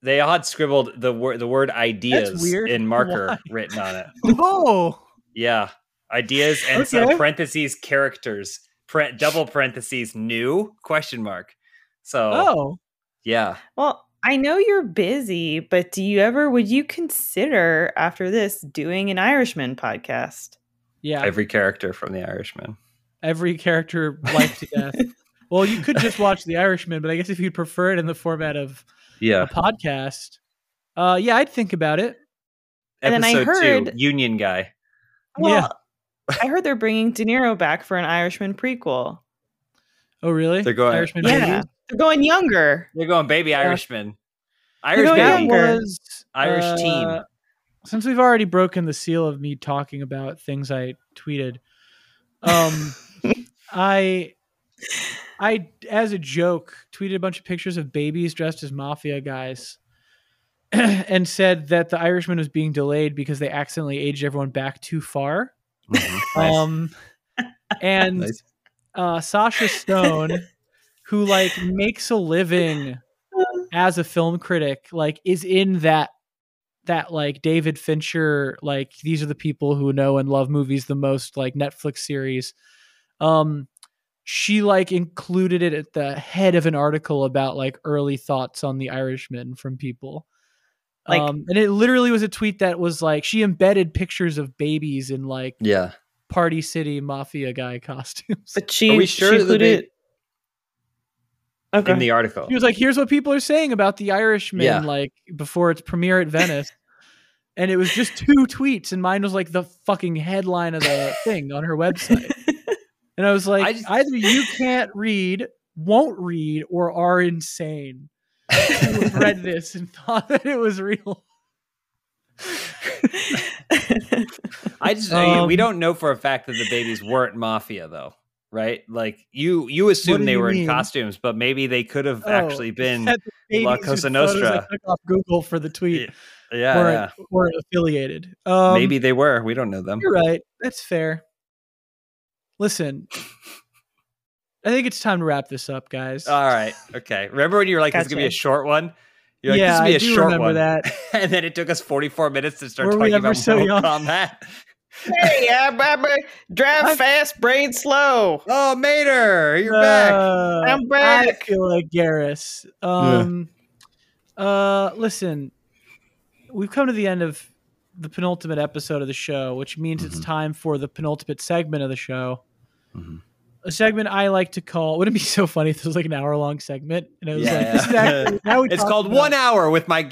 They all had scribbled the word the word ideas in marker Why? written on it. oh. Yeah. Ideas and okay. so parentheses characters. double parentheses new question mark. So Oh. Yeah. Well, I know you're busy, but do you ever would you consider after this doing an Irishman podcast? Yeah. Every character from The Irishman. Every character life to death. well, you could just watch The Irishman, but I guess if you'd prefer it in the format of yeah. a podcast, uh yeah, I'd think about it. And Episode then I heard two, Union Guy. Well, yeah. I heard they're bringing De Niro back for an Irishman prequel. Oh, really? They're going Irishman. Yeah, they're going younger. They're going baby Irishman. Irish baby. Was, Irish uh, team. Since we've already broken the seal of me talking about things I tweeted, um, I, I as a joke tweeted a bunch of pictures of babies dressed as mafia guys. and said that the Irishman was being delayed because they accidentally aged everyone back too far. Mm-hmm. Um, and nice. uh, Sasha Stone who like makes a living as a film critic like is in that that like David Fincher like these are the people who know and love movies the most like Netflix series. Um she like included it at the head of an article about like early thoughts on the Irishman from people. Like, um and it literally was a tweet that was like she embedded pictures of babies in like yeah. Party city mafia guy costumes. But she, Are we sure she included okay. in the article. He was like, "Here's what people are saying about the Irishman, yeah. like before its premiere at Venice." and it was just two tweets, and mine was like the fucking headline of the thing on her website. And I was like, I just, either you can't read, won't read, or are insane. You read this and thought that it was real. I just um, we don't know for a fact that the babies weren't mafia though right? Like you you assume they were mean? in costumes, but maybe they could have oh, actually been La Cosa Nostra. I took off Google for the tweet. Yeah, or, yeah. or affiliated. Um, maybe they were. We don't know them. You're right. That's fair. Listen, I think it's time to wrap this up, guys. All right. Okay. Remember when you were like. "This is gonna be a short one." You're like, yeah, "This is gonna be a short one." That. and then it took us 44 minutes to start were talking about so Mortal Kombat hey, I'm, I'm drive I'm, fast, brain slow. Oh, Mater, you're uh, back. I'm back. I feel like Geras. Um, yeah. uh, listen, we've come to the end of the penultimate episode of the show, which means mm-hmm. it's time for the penultimate segment of the show. Mm-hmm. A segment I like to call. Wouldn't it be so funny if this was like an hour long segment? And it was yeah, like, yeah. Actually, now it's called about- one hour with my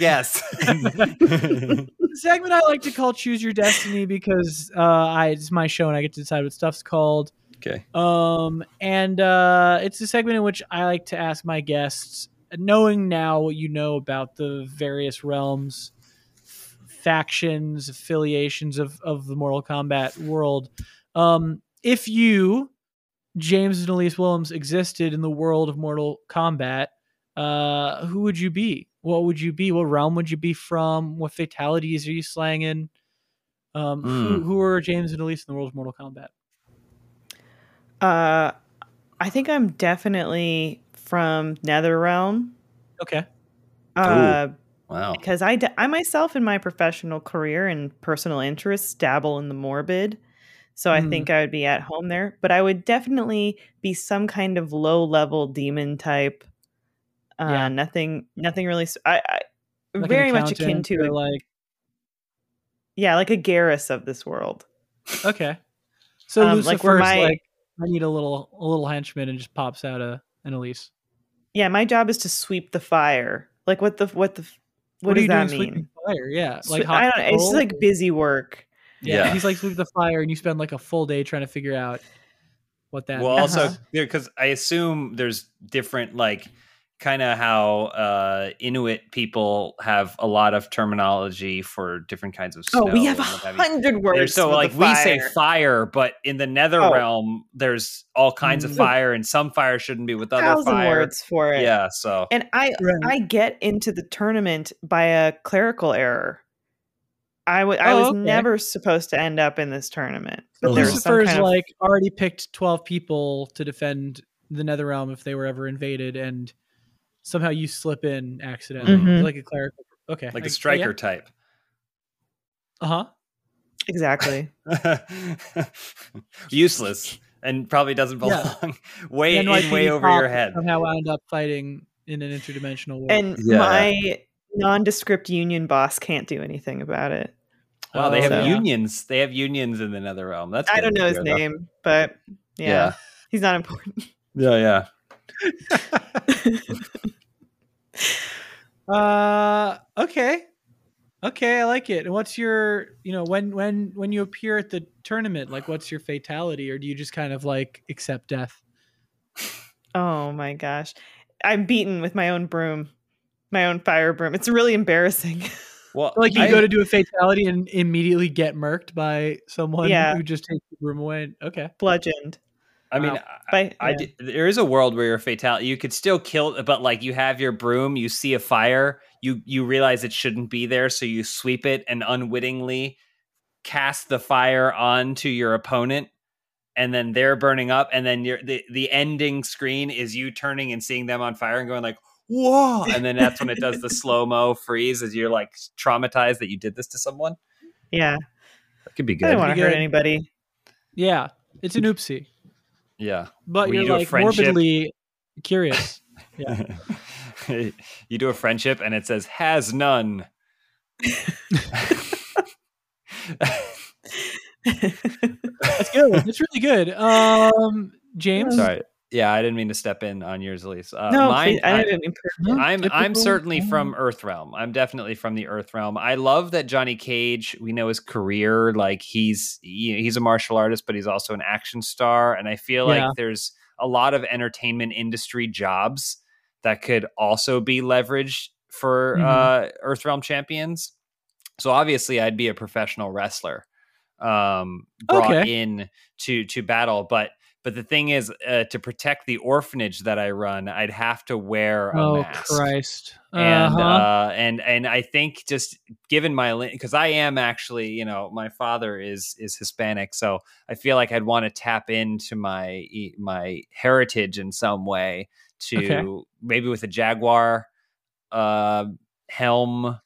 segment I like to call "Choose Your Destiny" because uh, I it's my show and I get to decide what stuff's called. Okay. Um, and uh, it's a segment in which I like to ask my guests, knowing now what you know about the various realms, factions, affiliations of of the Mortal Kombat world. Um, if you, James and Elyse Willems, existed in the world of Mortal Kombat, uh, who would you be? What would you be? What realm would you be from? What fatalities are you slanging? Um, mm. who, hmm. who are James and Elyse in the world of Mortal Kombat? Uh, I think I'm definitely from NetherRealm. Okay. Uh, wow. Because I, I myself, in my professional career and personal interests, dabble in the morbid. So I mm. think I would be at home there. But I would definitely be some kind of low level demon type. Uh, yeah. Nothing. Nothing really. I. I like very much akin to like. Yeah, like a Geras of this world. Okay. So um, Lucifer's like, my, like I need a little a little henchman and just pops out a an Elyse. Yeah, my job is to sweep the fire. Like what the what the what, what does that mean? Fire, yeah. Like I don't. know. It's like busy work. Yeah. yeah. he's like sweep the fire, and you spend like a full day trying to figure out what that. Well, means. also because I assume there's different like kind of how uh, Inuit people have a lot of terminology for different kinds of snow. Oh, we have a hundred words. So, like, we say fire, but in the Nether oh. realm, there's all kinds of mm. fire, and some fire shouldn't be with other fire. words for it. Yeah. So, and I right. I get into the tournament by a clerical error. I, w- I oh, was okay. never supposed to end up in this tournament. But Lucifer's kind of... like already picked twelve people to defend the Nether realm if they were ever invaded, and somehow you slip in accidentally, mm-hmm. like a clerical. Okay, like I, a Stryker yeah. type. Uh huh. Exactly. Useless and probably doesn't belong. Yeah. way in, way over your head. Somehow wound up fighting in an interdimensional world. And yeah. my nondescript union boss can't do anything about it. Wow, they have so. unions. They have unions in the Nether Realm. That's I don't know his though. name, but yeah, yeah, he's not important. Yeah, yeah. uh okay. Okay, I like it. And what's your, you know, when when when you appear at the tournament, like what's your fatality or do you just kind of like accept death? Oh my gosh. I'm beaten with my own broom. My own fire broom. It's really embarrassing. Well, like you I, go to do a fatality and immediately get murked by someone yeah. who just takes the broom away. Okay. Bludgeoned. I mean, I, I, yeah. there is a world where you're fatality. You could still kill, but like you have your broom, you see a fire, you you realize it shouldn't be there, so you sweep it and unwittingly cast the fire onto your opponent, and then they're burning up, and then you're, the the ending screen is you turning and seeing them on fire and going like, "Whoa!" And then that's when it does the slow mo freeze as you're like traumatized that you did this to someone. Yeah, that could be good. I don't want to hurt anybody. Yeah, it's an oopsie. Yeah. But you're you like morbidly curious. Yeah. you do a friendship and it says has none. That's good. That's really good. Um James. Sorry. Yeah, I didn't mean to step in on yours, Elyse. Uh, no, mine, I, didn't mean I'm I'm certainly from Earth Realm. I'm definitely from the Earth Realm. I love that Johnny Cage. We know his career. Like he's he, he's a martial artist, but he's also an action star. And I feel yeah. like there's a lot of entertainment industry jobs that could also be leveraged for mm-hmm. uh, Earth Realm champions. So obviously, I'd be a professional wrestler um, brought okay. in to to battle, but but the thing is, uh, to protect the orphanage that I run, I'd have to wear a oh, mask. Christ! Uh-huh. And uh, and and I think just given my because I am actually, you know, my father is is Hispanic, so I feel like I'd want to tap into my my heritage in some way to okay. maybe with a jaguar uh, helm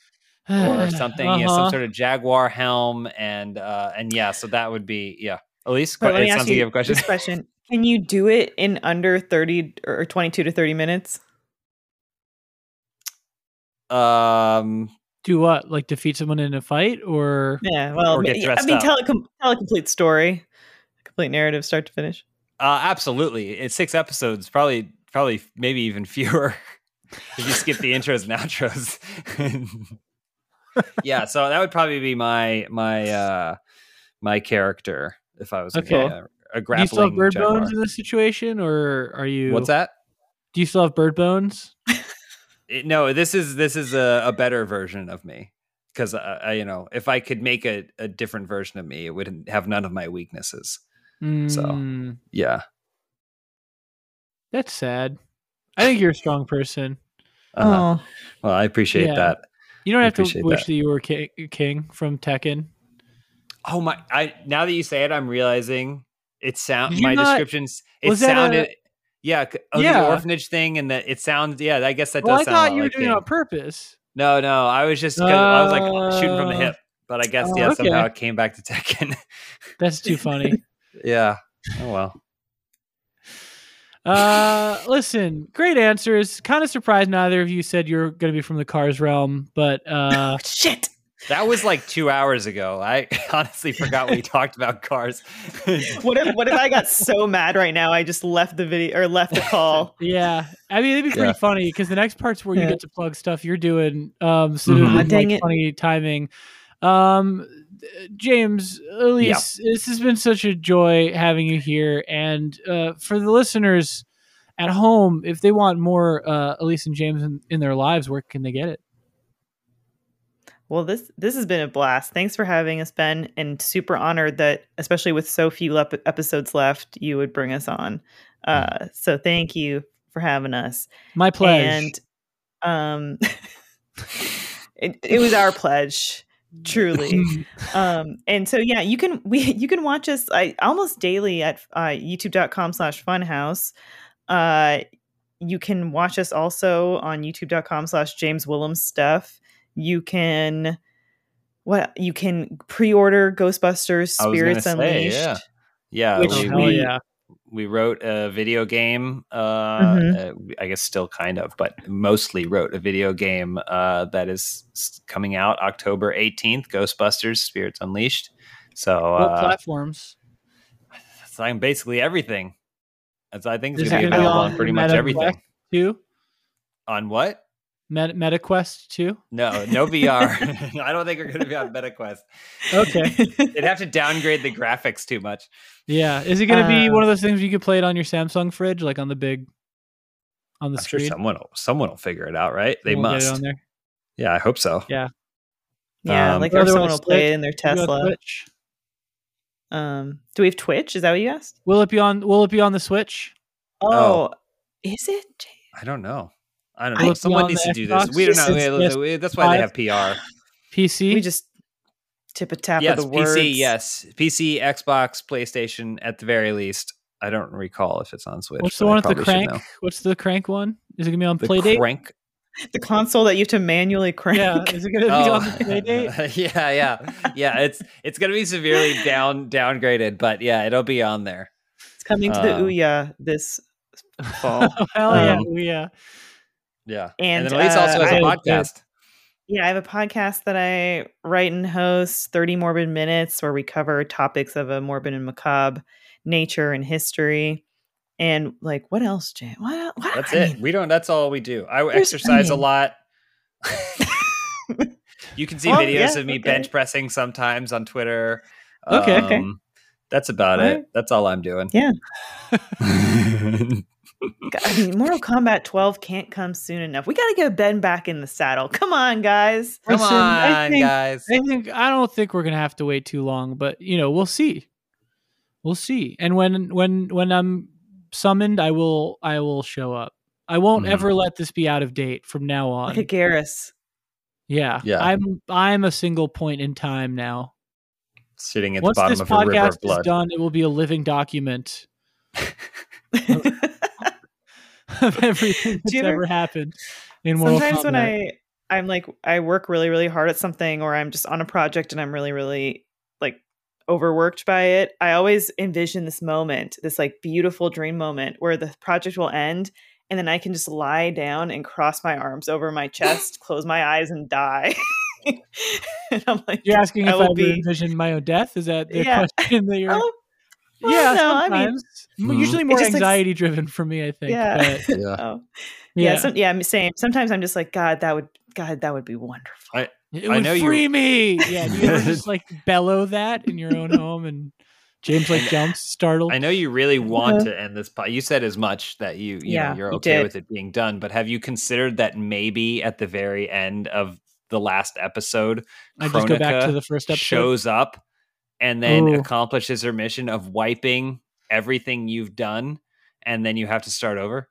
or something, uh-huh. yeah, some sort of jaguar helm, and uh, and yeah, so that would be yeah. Elyse, let me ask you, you a question. This question: Can you do it in under thirty or twenty-two to thirty minutes? Um, do what? Like defeat someone in a fight, or yeah? Well, or I mean, tell a, com- tell a complete story, a complete narrative, start to finish. Uh, absolutely. It's six episodes, probably, probably, maybe even fewer if you skip the intros and outros. yeah, so that would probably be my my uh my character if I was okay. A, a grappling. Do you still have bird jaguar. bones in this situation, or are you? What's that? Do you still have bird bones? it, no, this is this is a, a, better version of me. because uh, I, you know, if I could make a, a different version of me, it would have none of my weaknesses. Mm. So, yeah, that's sad. I think you're a strong person. Uh-huh. Oh, well, I appreciate yeah. that. You don't have to wish that. that you were king, king from Tekken. Oh my! I now that you say it, I'm realizing it sound my not, descriptions. It sounded. A, yeah, oh, yeah. the orphanage thing, and that it sounds. Yeah, I guess that well, does. I thought you were like doing it on purpose. No, no, I was just. Uh, I was like shooting from the hip, but I guess uh, yeah, okay. somehow it came back to Tekken. That's too funny. yeah. Oh well. Uh, listen, great answers. Kind of surprised neither of you said you're going to be from the Cars realm, but uh, shit. That was like two hours ago. I honestly forgot we talked about cars. what if what if I got so mad right now I just left the video or left the call? yeah, I mean it'd be pretty yeah. funny because the next part's where yeah. you get to plug stuff you're doing. Um, so mm-hmm. like, dang it. funny timing. Um, James, Elyse, yeah. this has been such a joy having you here, and uh, for the listeners at home, if they want more uh, Elyse and James in, in their lives, where can they get it? Well, this this has been a blast. Thanks for having us, Ben, and super honored that, especially with so few episodes left, you would bring us on. Uh, so thank you for having us. My pleasure. And um, it, it was our pledge, truly. um, and so yeah, you can we you can watch us I, almost daily at uh, YouTube.com/slash Funhaus. Uh, you can watch us also on YouTube.com/slash James Willems stuff you can what you can pre-order Ghostbusters Spirits Unleashed. yeah, yeah, which we, we, yeah. we wrote a video game. Uh, mm-hmm. uh, I guess still kind of, but mostly wrote a video game uh, that is coming out October eighteenth. Ghostbusters Spirits Unleashed. So what uh, platforms? It's like basically everything. As I think it's going to be available on pretty much everything. Too. On what? Meta, MetaQuest too? No, no VR. I don't think we're going to be on MetaQuest. Okay, they'd have to downgrade the graphics too much. Yeah, is it going to uh, be one of those things you could play it on your Samsung fridge, like on the big, on the I'm screen? Sure someone, will, someone will figure it out, right? They must. on there. Yeah, I hope so. Yeah, yeah, um, like or someone will play it in their Tesla. Um, do we have Twitch? Is that what you asked? Will it be on? Will it be on the Switch? Oh, oh. is it? I don't know. I don't know. Someone needs to do this. We don't know. That's why they have PR. PC. We just tip a tap yes, of the words. PC, yes. PC, Xbox, PlayStation, at the very least. I don't recall if it's on Switch. What's the one with the crank? What's the crank one? Is it gonna be on the Playdate? Crank. The console that you have to manually crank. Yeah, is it gonna be oh. on the Playdate? yeah, yeah, yeah. It's it's gonna be severely down downgraded, but yeah, it'll be on there. It's coming to um, the Ouya this fall. Hell um, yeah, Ouya. Yeah. And, and then Elyse uh, also has a podcast. Yeah, I have a podcast that I write and host, 30 Morbid Minutes, where we cover topics of a morbid and macabre nature and history. And like, what else, Jay? What, what? That's I it. Mean, we don't, that's all we do. I exercise I mean, a lot. you can see videos yeah, of me okay. bench pressing sometimes on Twitter. Okay. Um, okay. That's about all it. Right. That's all I'm doing. Yeah. I mean, Mortal Kombat 12 can't come soon enough. We got to get Ben back in the saddle. Come on, guys. Come Listen, on, think, guys. I think I don't think we're gonna have to wait too long, but you know, we'll see. We'll see. And when when when I'm summoned, I will I will show up. I won't mm. ever let this be out of date from now on. Like a Geras. Yeah. Yeah. I'm I'm a single point in time now. Sitting at Once the bottom of a river of blood. Is done, it will be a living document. of everything that's ever, ever happened in Mortal Sometimes Kombat. when I I'm like I work really really hard at something or I'm just on a project and I'm really really like overworked by it, I always envision this moment, this like beautiful dream moment where the project will end and then I can just lie down and cross my arms over my chest, close my eyes and die. and I'm like, you're asking if I, I be... envision my own death? Is that the yeah. question that you're? Oh, well, yeah, no, sometimes. I mean, usually more anxiety like, driven for me. I think. Yeah. But, yeah. Oh. Yeah. Yeah. Some, yeah. I'm saying sometimes I'm just like, God, that would, God, that would be wonderful. I, it I would know free you... me. Yeah. Do you ever just like bellow that in your own home and James like jumps startled? I know you really want uh-huh. to end this. Po- you said as much that you, you yeah, know, you're okay you with it being done. But have you considered that maybe at the very end of the last episode, I just go back to the first episode. Shows up and then Ooh. accomplishes her mission of wiping everything you've done, and then you have to start over.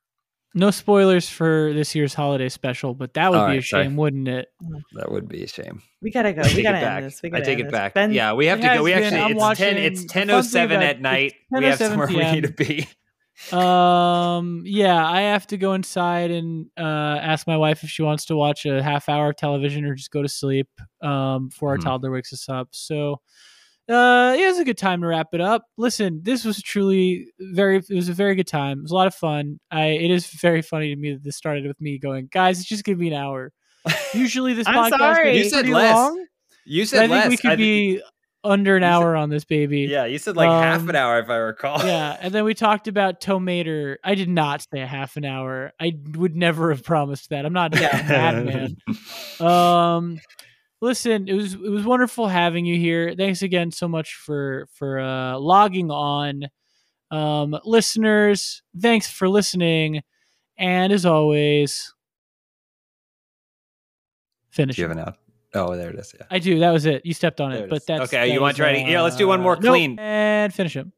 No spoilers for this year's holiday special, but that would All be right, a shame, sorry. wouldn't it? That would be a shame. We gotta go. We gotta end this. We gotta I take it this. back. Ben, yeah, we have to go. We actually it's ten. It's ten oh seven at night. We have somewhere PM. we need to be. um. Yeah, I have to go inside and uh, ask my wife if she wants to watch a half hour of television or just go to sleep. Um, before our mm-hmm. toddler wakes us up. So uh, it was a good time to wrap it up. Listen, this was truly very. It was a very good time. It was a lot of fun. I. It is very funny to me that this started with me going, guys. It's just give me an hour. Usually this podcast sorry. you said less. long. You said I think we could I be under an hour said, on this baby. Yeah, you said like um, half an hour if I recall. Yeah, and then we talked about Tow Mater. I did not say a half an hour. I would never have promised that. I'm not that madman. Um listen, it was it was wonderful having you here. Thanks again so much for for uh, logging on, um, listeners. Thanks for listening, and as always, finish. Do you have an out? Oh, there it is. Yeah, I do. That was it. You stepped on it, it but that's okay. that you want to try to? Yeah, let's do one more clean nope, and finish him.